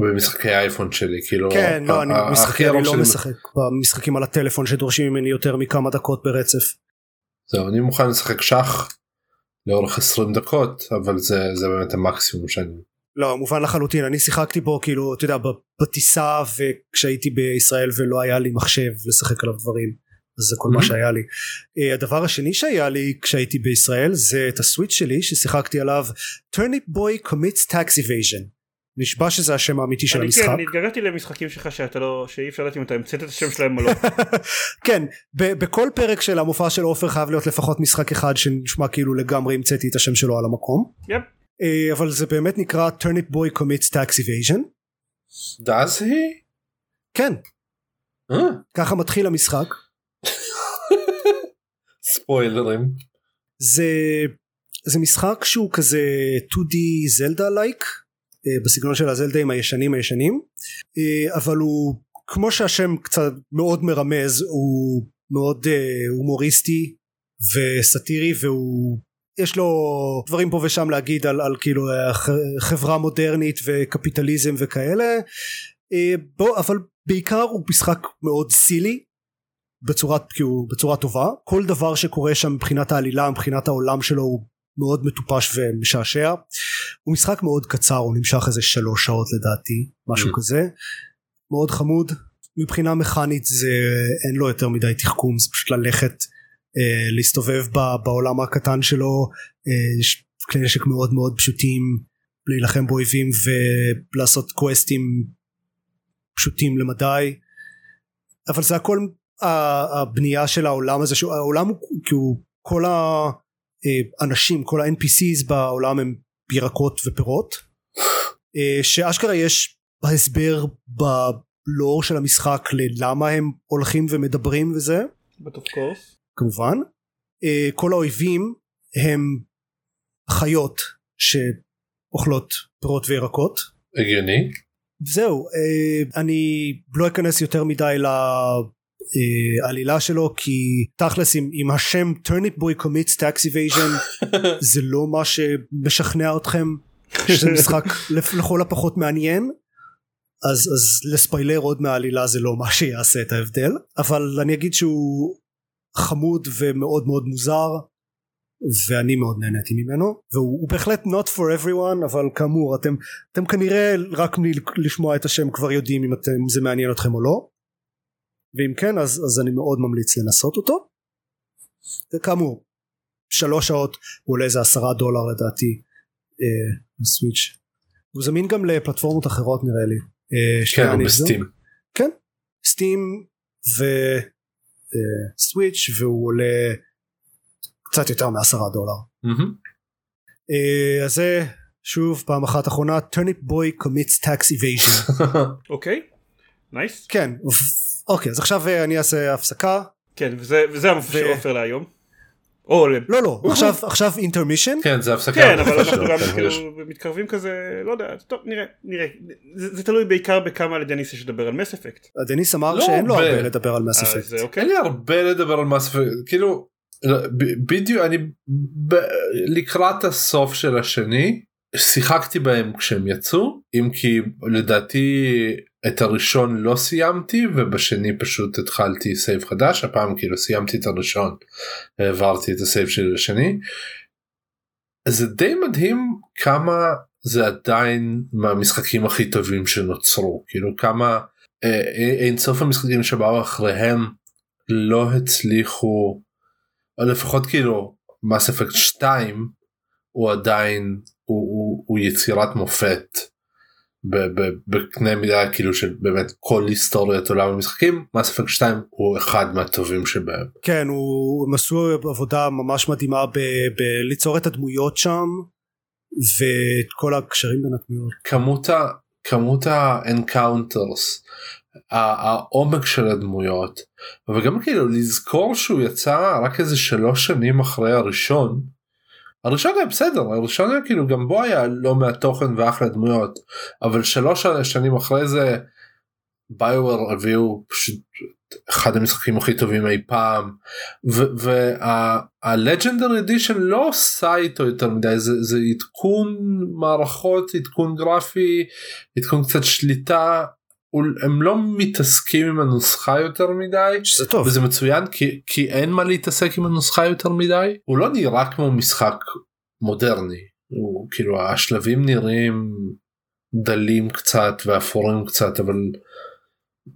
במשחקי האייפון שלי כאילו כן לא אני משחקי אני לא משחק במשחקים על הטלפון שדורשים ממני יותר מכמה דקות ברצף. זהו אני מוכן לשחק שח לאורך 20 דקות אבל זה זה באמת המקסימום שאני. לא מובן לחלוטין אני שיחקתי בו כאילו אתה יודע בטיסה וכשהייתי בישראל ולא היה לי מחשב לשחק עליו דברים אז זה כל mm-hmm. מה שהיה לי. Uh, הדבר השני שהיה לי כשהייתי בישראל זה את הסוויץ' שלי ששיחקתי עליו turnip boy commits tax evasion נשבע שזה השם האמיתי של המשחק. כן, אני התגעגעתי למשחקים שלך שאתה לא, שאי אפשר לדעת אם אתה המצאת את השם שלהם או לא. כן, בכל פרק של המופע של עופר חייב להיות לפחות משחק אחד שנשמע כאילו לגמרי המצאתי את השם שלו על המקום. יפ. אה, אבל זה באמת נקרא turnip boy commits tax evasion. does he? כן. אה? ככה מתחיל המשחק. ספוילרים. זה זה משחק שהוא כזה 2D זלדה לייק בסגנון של הזלדאים הישנים הישנים. אה, אבל הוא כמו שהשם קצת מאוד מרמז הוא מאוד אה, הומוריסטי וסאטירי והוא יש לו דברים פה ושם להגיד על, על כאילו חברה מודרנית וקפיטליזם וכאלה. אה, בוא, אבל בעיקר הוא משחק מאוד סילי כאילו, בצורה טובה. כל דבר שקורה שם מבחינת העלילה מבחינת העולם שלו הוא מאוד מטופש ומשעשע. הוא משחק מאוד קצר הוא נמשך איזה שלוש שעות לדעתי משהו Mm. כזה. מאוד חמוד. מבחינה מכנית זה אין לו יותר מדי תחכום זה פשוט ללכת אה, להסתובב ב, בעולם הקטן שלו. אה, יש כלי נשק מאוד מאוד פשוטים להילחם באויבים ולעשות קווסטים פשוטים למדי. אבל זה הכל ה- הבנייה של העולם הזה שהעולם הוא כאילו כל האנשים כל ה-NPCs בעולם הם ירקות ופירות אה, שאשכרה יש הסבר בלור של המשחק ללמה הם הולכים ומדברים וזה but of course. כמובן אה, כל האויבים הם חיות שאוכלות פירות וירקות הגיוני. זהו אה, אני לא אכנס יותר מדי לעלילה שלו כי תכלס עם, עם השם Turnip Boy Commits Tax Evasion זה לא מה שמשכנע אתכם שזה משחק לכל הפחות מעניין. אז, אז לספיילר עוד מהעלילה זה לא מה שיעשה את ההבדל אבל אני אגיד שהוא חמוד ומאוד מאוד מוזר ואני מאוד נהניתי ממנו והוא הוא בהחלט not for everyone אבל כאמור אתם אתם כנראה רק מלשמוע את השם כבר יודעים אם אתם זה מעניין אתכם או לא ואם כן אז, אז אני מאוד ממליץ לנסות אותו וכאמור שלוש שעות הוא עולה איזה עשרה דולר לדעתי אה, בסוויץ' הוא זמין גם לפלטפורמות אחרות נראה לי אה, כן, הוא. בסטים. כן סטים וסוויץ' והוא עולה קצת יותר מעשרה דולר מהמם. אה, אז זה שוב פעם אחת אחרונה turnip boy commits tax evasion אוקיי. נייס. כן אוקיי אז עכשיו אה, אני אעשה הפסקה כן וזה וזה המופע של עופר להיום. או לא לא עכשיו עכשיו אינטרמישן כן זה הפסקה. כן אבל אנחנו שלו, גם כן, כאילו מתקרבים כזה לא יודע טוב נראה נראה זה זה תלוי בעיקר בכמה לדניס יש לדבר על מס אפקט. דניס אמר לא שאין לו הרבה. לדבר על מס אפקט אה, אוקיי. אין לי הרבה לדבר על מס אפקט כאילו ב- בדיוק אני ב- לקראת הסוף של השני שיחקתי בהם כשהם יצאו אם כי לדעתי את הראשון לא סיימתי ובשני פשוט התחלתי save חדש. הפעם כאילו סיימתי את הראשון העברתי את ה save של השני. זה די מדהים כמה זה עדיין מהמשחקים הכי טובים שנוצרו. כאילו כמה אה, אין סוף המשחקים שבאו אחריהם לא הצליחו או לפחות כאילו Mass Effect 2 הוא עדיין הוא, הוא, הוא יצירת מופת בקנה מידה כאילו של באמת כל היסטוריית עולם המשחקים Mass Effect 2 הוא אחד מהטובים שבהם. כן הוא הם עשו עבודה ממש מדהימה בליצור את הדמויות שם ואת כל הקשרים בין הדמויות כמות ה... כמות ה encounters העומק של הדמויות וגם כאילו לזכור שהוא יצא רק איזה שלוש שנים אחרי הראשון. הראשון היה בסדר הראשון היה כאילו גם בו היה לא מעט תוכן ואחלה דמויות אבל שלוש שנים אחרי זה ביואר הביאו פשוט אחד המשחקים הכי טובים אי פעם והלג'נדר אדישן לא עושה איתו יותר מדי זה, זה עדכון מערכות עדכון גרפי עדכון קצת שליטה הם לא מתעסקים עם הנוסחה יותר מדי שזה טוב וזה מצוין כי, כי אין מה להתעסק עם הנוסחה יותר מדי הוא לא נראה כמו משחק מודרני הוא כאילו השלבים נראים דלים קצת ואפורים קצת אבל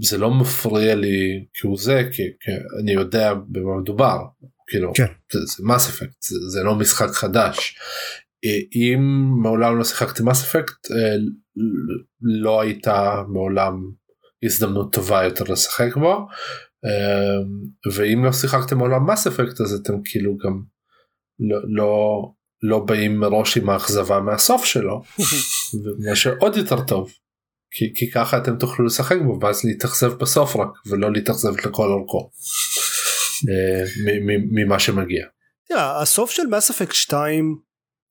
זה לא מפריע לי כהוא זה כי, כי אני יודע במה מדובר כאילו כן. זה, זה מס אפקט זה, זה לא משחק חדש. אה, אם מעולם לא שיחקתי מס אפקט לא הייתה מעולם הזדמנות טובה יותר לשחק בו אה, ואם לא שיחקתם מעולם מס אפקט אז אתם כאילו גם לא, לא, לא באים מראש עם האכזבה מהסוף שלו מה שעוד יותר טוב כי, כי ככה אתם תוכלו לשחק בו ואז להתאכזב בסוף רק ולא להתאכזב לכל אורכו אה, ממה שמגיע. הסוף של מס אפקט 2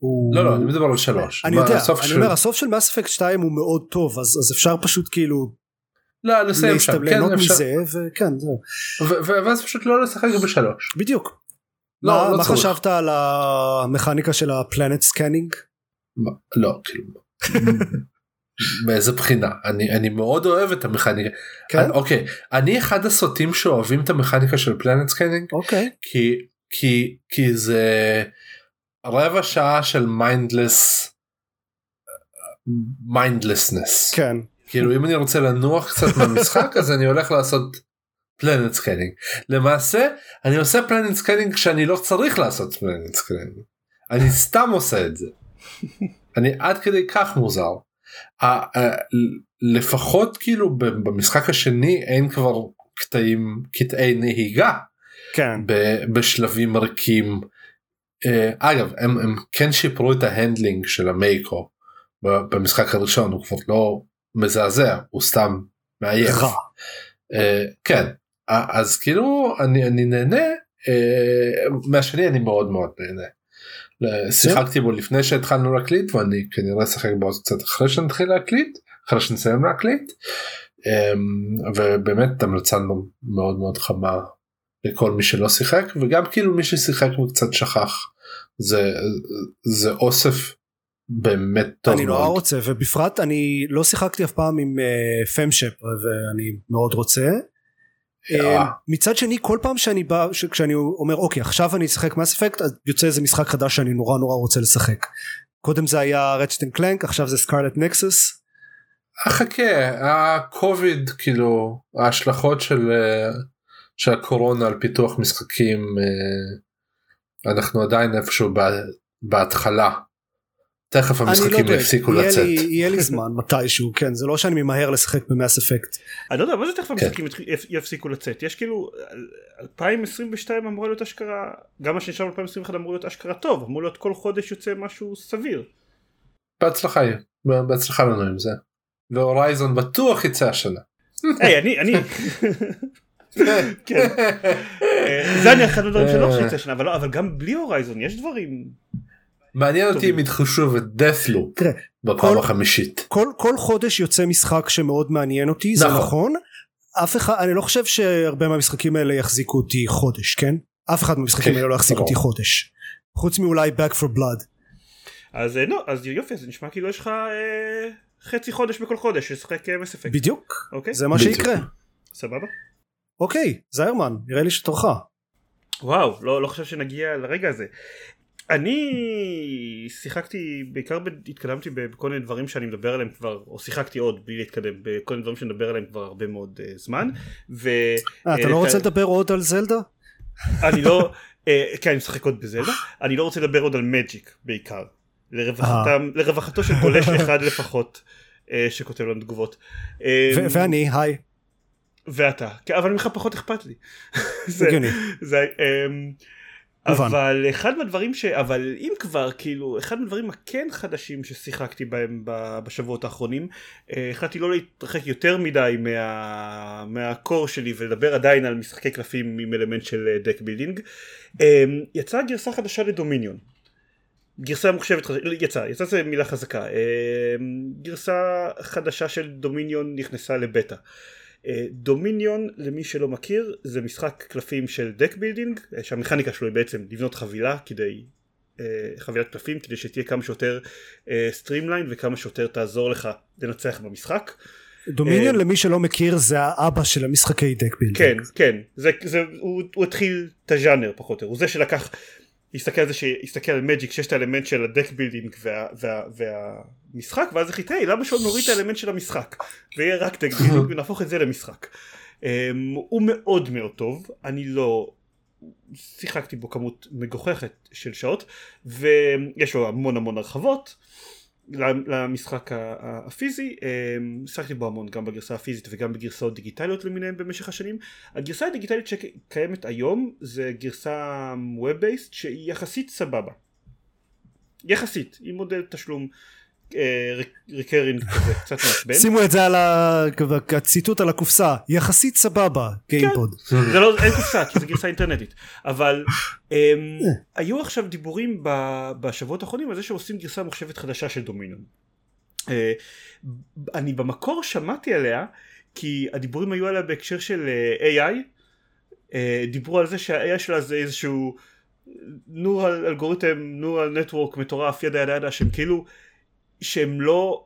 הוא לא לא אני מדבר על שלוש. אני יודע אני של- אומר הסוף של מס אפקט 2 הוא מאוד טוב אז אז אפשר פשוט כאילו לא לסיים שם. להסתכל- כן, אפשר- מזה וכן זהו ואז פשוט לא לשחק בשלוש. בדיוק. לא, מה לא מה. חשבת על המכניקה של ה planet scanning? לא כאילו. מאיזה בחינה אני אני מאוד אוהב את המכניקה כן? אני, אוקיי אני אחד הסוטים שאוהבים את המכניקה של planet scanning אוקיי. כי כי כי זה רבע שעה של mindless mindlessness כן. כאילו אם אני רוצה לנוח קצת מהמשחק אז אני הולך לעשות planet scanning למעשה אני עושה planet scanning כשאני לא צריך לעשות planet scanning אני סתם עושה את זה אני עד כדי כך מוזר. לפחות כאילו במשחק השני אין כבר קטעים קטעי נהיגה כן. בשלבים ריקים. אה, אגב הם, הם כן שיפרו את ה handling של ה Mako במשחק הראשון הוא כבר לא מזעזע הוא סתם מעייף. רע. אה, כן אז כאילו אני אני נהנה אה, מהשני אני מאוד מאוד נהנה. שיחקתי בו לפני שהתחלנו להקליט ואני כנראה אשחק בו קצת אחרי שנתחיל להקליט אחרי שנסיים להקליט אמ, ובאמת המלצה מאוד מאוד חמה לכל מי שלא שיחק וגם כאילו מי ששיחק וקצת שכח זה זה אוסף באמת טוב אני נורא מאוד. רוצה ובפרט אני לא שיחקתי אף פעם עם פמשפ ואני מאוד רוצה. אה. אה, מצד שני כל פעם שאני בא ש- כשאני אומר אוקיי עכשיו אני אשחק מס אפקט אז יוצא איזה משחק חדש שאני נורא נורא רוצה לשחק. קודם זה היה רצ'טן קלנק עכשיו זה סקארלט נקסוס. חכה הקוביד כאילו ההשלכות של אה, של הקורונה על פיתוח משחקים אה, אנחנו עדיין איפשהו בה- בהתחלה. תכף לא המשחקים דואג, יפסיקו יהיה לצאת. לי- יהיה לי זמן מתישהו כן זה לא שאני ממהר לשחק במס אפקט. אני לא יודע מה זה תכף כן. המשחקים יפסיקו לצאת יש כאילו 2022 אמור להיות אשכרה גם מה שנשאר ב-2021 אמור להיות אשכרה טוב אמור להיות כל חודש יוצא משהו סביר. בהצלחה בהצלחה לנו עם זה. והורייזון בטוח יצא השנה. היי אני אני כן. אה, זה אני אחד הדברים שלא חושב שיצא שנה אבל אבל גם בלי הורייזון יש דברים מעניין אותי. אם ידחשו את דאט'לופ תראה, בפעם כל- החמישית. כל, חודש יוצא משחק שמאוד מעניין אותי זה נכון. נכון אף אחד אני לא חושב שהרבה מהמשחקים האלה יחזיקו אותי חודש כן אף אחד מהמשחקים כן, האלה לא יחזיק. אותי חודש חוץ מאולי back for blood אז אה, לא אז יופי זה נשמע כאילו יש לך אה, חצי חודש בכל חודש לשחק מס אפקט בדיוק אוקיי זה מה. שיקרה סבבה אוקיי זיירמן נראה לי שתורך וואו לא לא חושב שנגיע לרגע הזה. אני שיחקתי בעיקר התקדמתי בכל מיני דברים שאני מדבר עליהם כבר או שיחקתי עוד בלי להתקדם בכל מיני דברים שאני מדבר עליהם כבר הרבה מאוד uh, זמן. ו... אה, אתה אה, לא רוצה לדבר עוד על זלדה? אני לא אה, כן אני משחק עוד בזלדה אני לא רוצה לדבר עוד על Magic בעיקר לרווחתם לרווחתו של גולש אחד לפחות אה, שכותב לנו תגובות. ו- ואני היי ואתה כן, אבל ממך פחות אכפת לי. זה- הגיוני זה אמ. אבל אחד מהדברים ש... אבל אם כבר כאילו אחד מהדברים הכן חדשים ששיחקתי בהם בשבועות האחרונים אה, החלטתי לא להתרחק יותר מדי מה... מה core שלי ולדבר עדיין על משחקי קלפים עם אלמנט של deck building יצאה גרסה חדשה ל Dominion גרסה מוחשבת חדשה, יצא, יצא זה מילה חזקה, אמ, גרסה חדשה של Dominion נכנסה לבטא. אה, Dominion למי שלא מכיר זה משחק קלפים של deck building אה, שהמכניקה שלו היא בעצם לבנות חבילה כדי אה, חבילת קלפים כדי שתהיה כמה שיותר streamline וכמה שיותר תעזור לך לנצח במשחק. Dominion למי שלא מכיר זה האבא של המשחקי deck building כן כן זה, זה, הוא, הוא התחיל את הז'אנר פחות או יותר הוא זה שלקח הסתכל על זה שהסתכל על Magic שיש את האלמנט של ה deck building וה, וה, והמשחק ואז החליט היי למה שלא נוריד את האלמנט של המשחק ויהיה רק deck building ונהפוך את זה למשחק. Um, הוא מאוד מאוד טוב אני לא שיחקתי בו כמות מגוחכת של שעות ויש לו המון המון הרחבות למשחק הפיזי. אמ, שיחקתי בו המון גם בגרסה הפיזית וגם בגרסאות דיגיטליות למיניהן במשך השנים. הגרסה הדיגיטלית שקיימת היום זה גרסה based שהיא יחסית סבבה. יחסית עם מודל תשלום recurring כזה קצת מעצבן. שימו את זה על הציטוט על הקופסה. יחסית סבבה גיימפוד. זה לא אין קופסה כי זו גרסה אינטרנטית. אבל um, היו עכשיו דיבורים בשבועות האחרונים על זה שעושים גרסה מוחשבת חדשה של Dominion. Uh, אני במקור שמעתי עליה כי הדיבורים היו עליה בהקשר של uh, AI דיברו על זה שה-AI שלה זה איזשהו נורל אלגוריתם נורל נטוורק מטורף ידה ידה ידה שהם כאילו שהם לא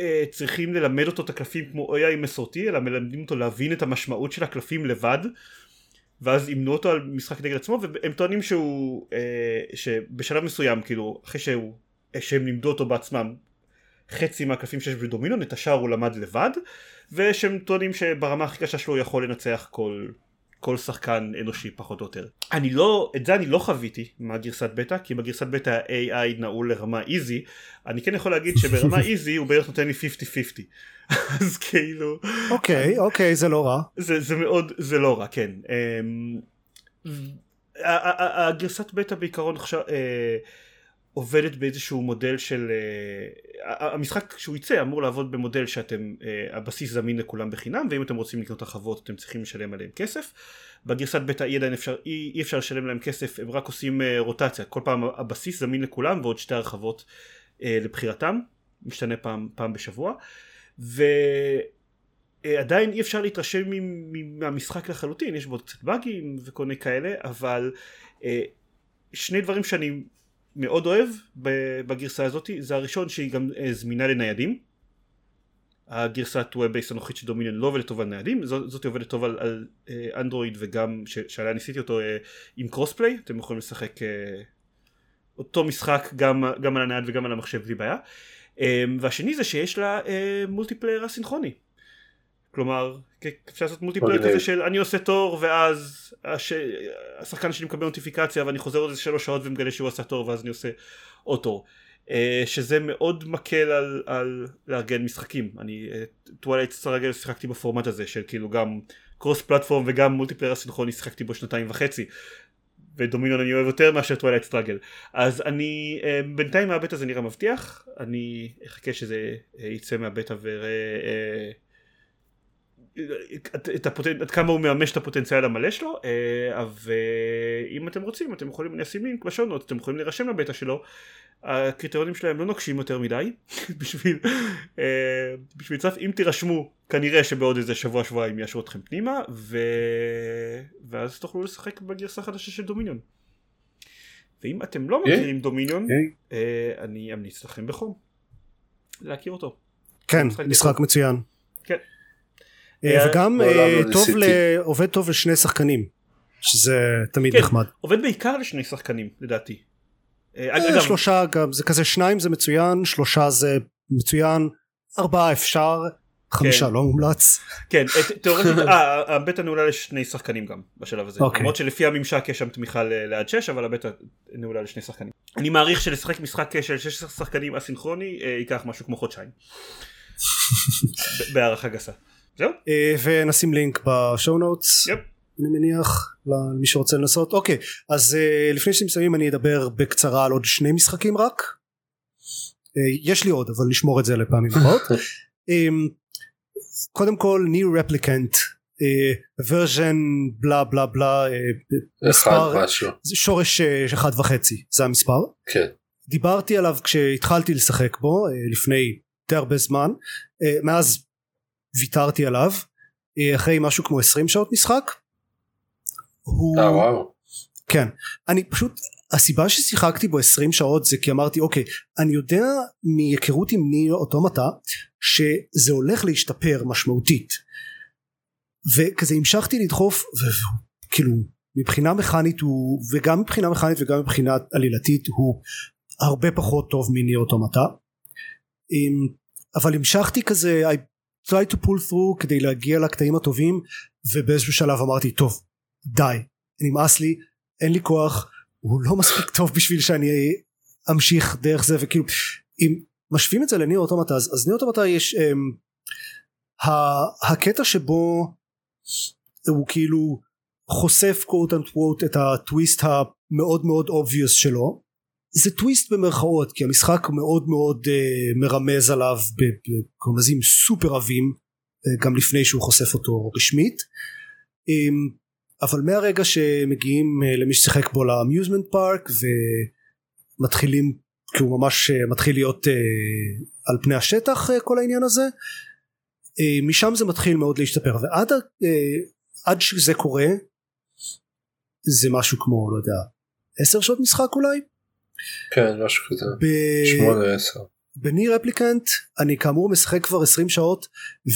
אה, צריכים ללמד אותו את הקלפים כמו AI מסורתי אלא מלמדים אותו להבין את המשמעות של הקלפים לבד ואז אימנו אותו על משחק נגד עצמו והם טוענים שהוא אה, שבשלב מסוים כאילו אחרי שהוא, שהם לימדו אותו בעצמם חצי מהקלפים שיש בדומינון את השאר הוא למד לבד ושהם טוענים שברמה הכי קשה שלו הוא יכול לנצח כל כל שחקן אנושי פחות או יותר. אני לא, את זה אני לא חוויתי מהגרסת בטא, כי בגרסת בטא ה-AI נעול לרמה איזי, אני כן יכול להגיד שברמה איזי הוא בערך נותן לי 50-50. אז כאילו... אוקיי, אוקיי, זה לא רע. זה, זה מאוד, זה לא רע, כן. אמ, הגרסת בטא בעיקרון עכשיו... אה, עובדת באיזשהו מודל של uh, המשחק שהוא יצא אמור לעבוד במודל שאתם uh, הבסיס זמין לכולם בחינם ואם אתם רוצים לקנות הרחבות אתם צריכים לשלם עליהם כסף. בגרסת בטא אי עדיין אפשר אי, אי אפשר לשלם להם כסף הם רק עושים uh, רוטציה. כל פעם הבסיס זמין לכולם ועוד שתי הרחבות לבחירתם. משתנה פעם, פעם בשבוע. ועדיין אי אפשר להתרשם מהמשחק לחלוטין יש בו קצת באגים וכל מיני כאלה אבל שני דברים שאני מאוד אוהב בגרסה הזאת זה הראשון שהיא גם אה, זמינה לניידים. הגרסת web base הנוכחית של Dominion לא עובדת טוב על ניידים זאת, עובדת טוב על, על אה, אנדרואיד וגם שעליה ניסיתי אותו אה, עם crossplay אתם יכולים לשחק אותו משחק גם, גם על הנייד וגם על המחשב בלי בעיה. והשני זה שיש לה multiplayer אסינכרוני כלומר אפשר לעשות multiplayer כזה של אני עושה תור ואז הש... השחקן שלי מקבל נוטיפיקציה ואני חוזר עוד איזה שלוש שעות ומגלה שהוא עשה תור ואז אני עושה עוד תור. אה, שזה מאוד מקל על, על לארגן משחקים. אני Twilight Struggle שיחקתי בפורמט הזה של כאילו גם cross platform וגם multiplayer אסינכרוני שיחקתי בו שנתיים וחצי. ו Dominion אני אוהב יותר מאשר Twilight Struggle אז אני אה, בינתיים מהבטא זה נראה מבטיח. אני אחכה שזה אה, יצא מהבטא ואראה את הפוטנ... עד כמה הוא מממש את הפוטנציאל המלא שלו אה, ואם אתם רוצים אתם יכולים אשים לינק בשונות אתם יכולים להירשם לבטא שלו. הקריטריונים שלהם לא נוקשים יותר מדי בשביל אה, בשביל צף אם תירשמו כנראה שבעוד איזה שבוע שבועיים יאשרו אתכם פנימה ו... ואז תוכלו לשחק בגרסה החדשה של דומיניון. ואם אתם לא מכירים דומיניון אה, אני אמליץ לכם בחום. להכיר אותו. כן משחק מצוין. כן. אה, וגם אה, לא טוב ל... עובד טוב לשני שחקנים שזה תמיד כן, נחמד. עובד בעיקר לשני שחקנים לדעתי. אה, אגב שלושה גם זה כזה שניים זה מצוין שלושה זה מצוין ארבעה אפשר חמישה כן. לא מומלץ. כן תאורטית הבטא נעולה לשני שחקנים גם בשלב הזה. אוקיי. למרות שלפי הממשק יש שם תמיכה לעד שש אבל הבטא נעולה לשני שחקנים. אני מעריך שלשחק משחק של שש שחקנים אסינכרוני ייקח משהו כמו חודשיים. בהערכה גסה. זהו. אה, ונשים לינק בשואו נוטס. יפ. אני מניח למי שרוצה לנסות אוקיי אז uh, לפני שמסיימים אני אדבר בקצרה על עוד שני משחקים רק uh, יש לי עוד אבל נשמור את זה לפעמים הבאות um, קודם כל ניו רפליקנט ורז'ן בלה בלה בלה מספר שורש אחד וחצי זה המספר כן. דיברתי עליו כשהתחלתי לשחק בו לפני די הרבה זמן מאז ויתרתי עליו אה, אחרי משהו כמו 20 שעות משחק. הוא... אה, וואו. כן אני פשוט הסיבה ששיחקתי בו 20 שעות זה כי אמרתי אוקיי אני יודע מהיכרות עם ניאו אוטומטה שזה הולך להשתפר משמעותית וכזה המשכתי לדחוף וכאילו מבחינה מכנית הוא וגם מבחינה מכנית וגם מבחינה עלילתית הוא הרבה פחות טוב מניאו אוטומטה אבל המשכתי כזה I try to pull through כדי להגיע לקטעים הטובים ובאיזשהו שלב אמרתי טוב די נמאס לי אין לי כוח הוא לא מספיק טוב בשביל שאני אמשיך דרך זה וכאילו אם משווים את זה ל Nier Automata אז, אז Nier Automata יש um, הקטע שבו הוא כאילו חושף quote unquote את הטוויסט המאוד מאוד obvious שלו זה טוויסט במרכאות כי המשחק מאוד מאוד uh, מרמז עליו בקורנזים סופר עבים uh, גם לפני שהוא חושף אותו רשמית. um, אבל מהרגע שמגיעים uh, למי ששיחק בו ל amusement park ומתחילים כי הוא ממש uh, מתחיל להיות uh, על פני השטח uh, כל העניין הזה uh, משם זה מתחיל מאוד להשתפר. ועד עד שזה קורה זה משהו כמו לא יודע עשר שעות משחק אולי כן משהו כזה. ב... שמונה עשר. בני רפליקנט אני כאמור משחק כבר 20 שעות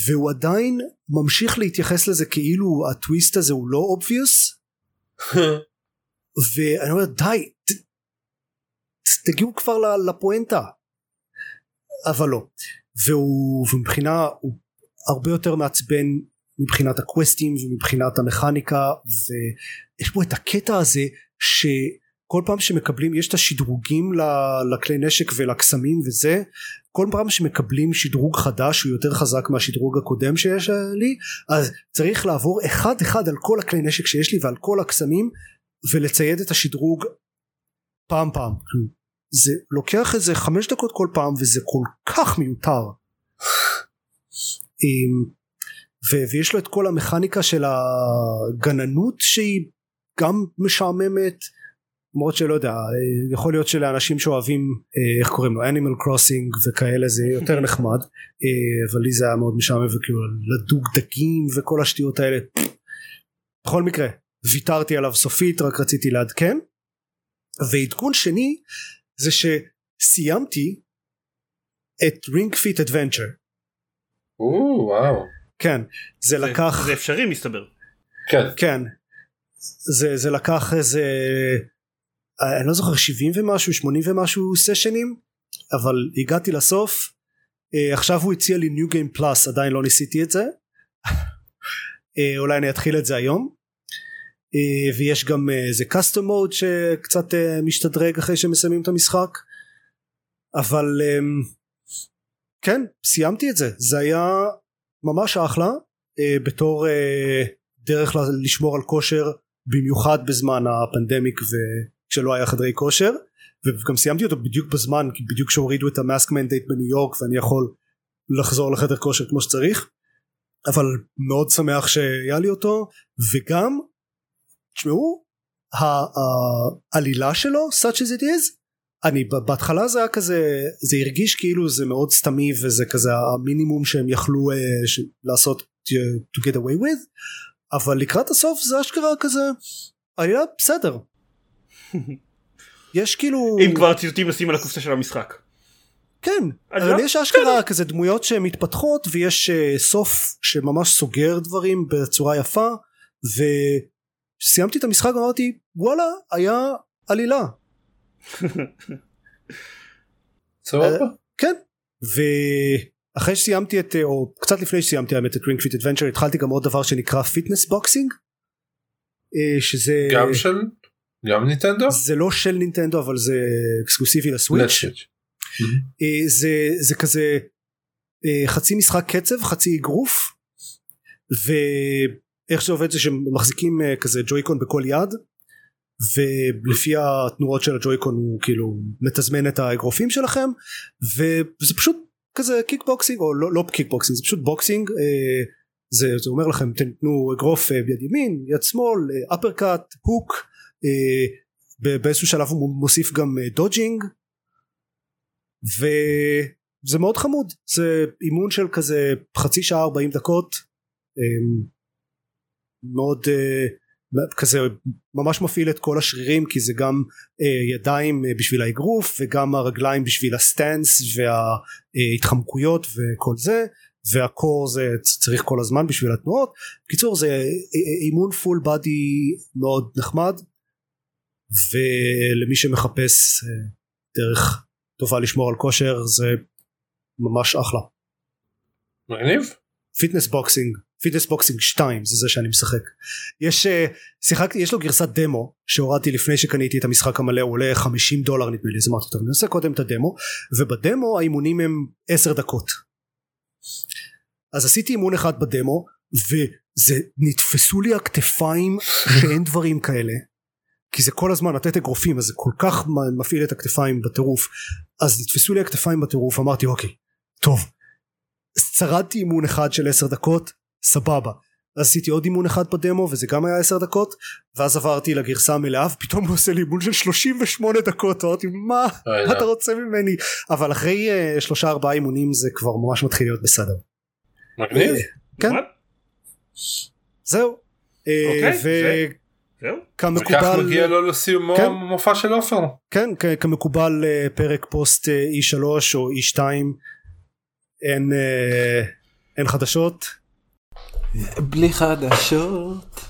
והוא עדיין ממשיך להתייחס לזה כאילו הטוויסט הזה הוא לא obvious ואני אומר די ת, תגיעו כבר לפואנטה אבל לא והוא מבחינה הוא הרבה יותר מעצבן מבחינת הקווסטים ומבחינת המכניקה ויש פה את הקטע הזה שכל פעם שמקבלים יש את השדרוגים לכלי נשק ולקסמים וזה כל פעם שמקבלים שדרוג חדש הוא יותר חזק מהשדרוג הקודם שיש לי אז צריך לעבור אחד אחד על כל הכלי נשק שיש לי ועל כל הקסמים ולצייד את השדרוג פעם פעם. זה לוקח איזה חמש דקות כל פעם וזה כל כך מיותר. ו- ויש לו את כל המכניקה של הגננות שהיא גם משעממת למרות שלא יודע יכול להיות שלאנשים שאוהבים איך קוראים לו אנימל קרוסינג וכאלה זה יותר נחמד אבל לי זה היה מאוד משעמם וכאילו לדוג דגים וכל השטויות האלה בכל מקרה ויתרתי עליו סופית רק רציתי לעדכן ועדכון שני זה שסיימתי את Ring Fit Adventure. וואו. כן זה, זה לקח זה אפשרי מסתבר. כן. כן זה זה לקח איזה אני לא זוכר 70 ומשהו 80 ומשהו סשנים אבל הגעתי לסוף. אה, עכשיו הוא הציע לי ניו גיים פלאס עדיין לא ניסיתי את זה. אה, אולי אני אתחיל את זה היום. אה, ויש גם איזה קאסטום מוד שקצת משתדרג אחרי שמסיימים את המשחק. אבל כן סיימתי את זה. זה היה ממש אחלה בתור דרך לשמור על כושר במיוחד בזמן הפנדמיק וכשלא היה חדרי כושר וגם סיימתי אותו בדיוק בזמן בדיוק כשהורידו את המאסק מנדייט בניו יורק ואני יכול לחזור לחדר כושר כמו שצריך. אבל מאוד שמח שהיה לי אותו וגם תשמעו העלילה שלו such as it is אני בהתחלה זה היה כזה זה הרגיש כאילו זה מאוד סתמי וזה כזה המינימום שהם יכלו uh, לעשות to get away with אבל לקראת הסוף זה אשכרה כזה עלילה בסדר יש כאילו אם כבר ציטוטים לשים על הקופסה של המשחק. כן אבל יש אשכרה כזה דמויות שמתפתחות ויש uh, סוף שממש סוגר דברים בצורה יפה וסיימתי את המשחק ואמרתי וואלה היה עלילה. סבבה. כן ואחרי שסיימתי את או קצת לפני שסיימתי האמת את Ring Fit Adventure התחלתי גם עוד דבר שנקרא Fitness Boxing שזה גם של גם נינטנדו? זה לא של נינטנדו אבל זה exclusive־י ל Switch אה, זה זה כזה אה, חצי משחק קצב חצי אגרוף ואיך שזה עובד זה שמחזיקים אה, כזה Joy-Con בכל יד ולפי התנועות של ה Joy-Con הוא כאילו מתזמן את האגרופים שלכם וזה פשוט כזה kickboxing או לא, לא kickboxing זה פשוט boxing זה, זה אומר לכם תתנו אגרוף ביד ימין יד שמאל uppercut hook באיזשהו שלב הוא מוסיף גם אה, dodging. וזה מאוד חמוד. זה אימון של כזה חצי שעה 40 דקות. אה, מאוד אה, כזה ממש מפעיל את כל השרירים כי זה גם אה, ידיים אה, בשביל האגרוף וגם הרגליים בשביל ה stance וההתחמקויות וכל זה. וה core זה צריך כל הזמן בשביל התנועות. בקיצור זה אימון full body מאוד נחמד ולמי שמחפש דרך טובה לשמור על כושר זה ממש אחלה. מגניב. Fitness Boxing Fitness Boxing 2 זה זה שאני משחק יש אה, שיחקתי יש לו גרסת דמו שהורדתי לפני שקניתי את המשחק המלא הוא עולה 50 דולר נדמה לי אז אמרתי טוב אני עושה קודם את הדמו ובדמו האימונים הם 10 דקות אז עשיתי אימון אחד בדמו וזה נתפסו לי הכתפיים שאין דברים כאלה כי זה כל הזמן לתת אגרופים אז זה כל כך מפעיל את הכתפיים בטירוף אז נתפסו לי הכתפיים בטירוף אמרתי אוקיי טוב שרדתי אימון אחד של עשר דקות סבבה אז עשיתי עוד אימון אחד בדמו וזה גם היה עשר דקות ואז עברתי לגרסה המלאה ופתאום הוא עושה לי אימון של 38 דקות אמרתי מה מה אתה רוצה ממני אבל אחרי uh, שלושה ארבעה אימונים זה כבר ממש מתחיל להיות בסדר. מגניב. כן. זהו. זהו? וכך כמקובל מגיע לו לסיומו כן. מופע של עופר. כן כ- כמקובל אה, פרק פוסט אה, E3 או E2 אין אה, אין חדשות בלי חדשות.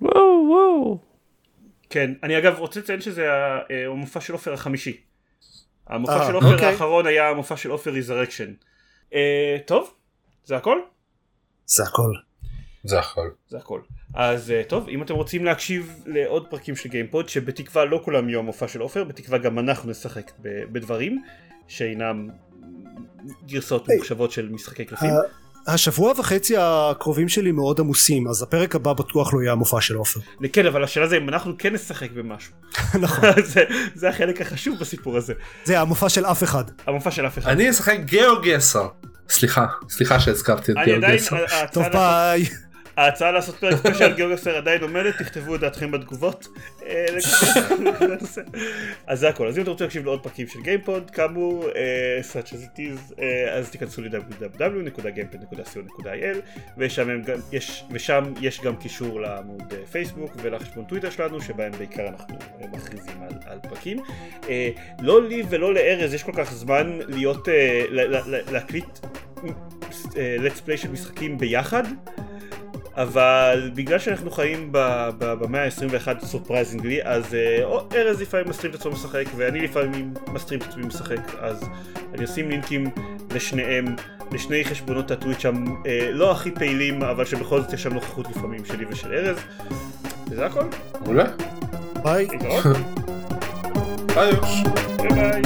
וואו וואו. כן, אני אגב רוצה לציין שזה אה, המופע של עופר החמישי. המופע אה, של עופר אוקיי. האחרון היה המופע של עופר resurrection. טוב, זה הכל? זה הכל זה הכל. זה הכל. אז אה, טוב, אם אתם רוצים להקשיב לעוד פרקים של גיימפוד, שבתקווה לא כולם יהיו המופע של עופר, בתקווה גם אנחנו נשחק בדברים שאינם גרסאות היי. ממוחשבות של משחקי קלפים. השבוע וחצי הקרובים שלי מאוד עמוסים אז הפרק הבא בטוח לא יהיה המופע של עופר כן, אבל השאלה זה אם אנחנו כן נשחק במשהו. נכון זה, זה החלק החשוב בסיפור הזה. זה המופע של אף אחד המופע של אף אחד. אני אשחק GeoGuessr. סליחה, סליחה שהזכרתי את GeoGuessr. ההצעה טוב לעשות- ביי ההצעה לעשות פרק ספיישל גיאוגרפר עדיין עומדת, תכתבו את דעתכם בתגובות. אה. אז זה הכל, אז אם אתם רוצים להקשיב לעוד פרקים של גיימפוד, כאמור, אה, such as it is, אה, אז תיכנסו ל-www.gamepod.co.il ושם יש- גם קישור לעמוד פייסבוק ולחשבון טוויטר שלנו, שבהם בעיקר אנחנו מכריזים על- פרקים. לא לי ולא לארז יש כל כך זמן להיות, להקליט let's play של משחקים ביחד. אבל בגלל שאנחנו חיים ב- ב- במאה ה-21 surprisingly אז אה, ארז לפעמים מסטרים את עצמו משחק ואני לפעמים מסטרים את עצמי משחק אז אני אשים לינקים לשניהם לשני חשבונות ה Twitch שם אה, לא הכי פעילים אבל שבכל זאת יש שם נוכחות לפעמים שלי ושל ארז. וזה הכל. מעולה. ביי. ביי ביי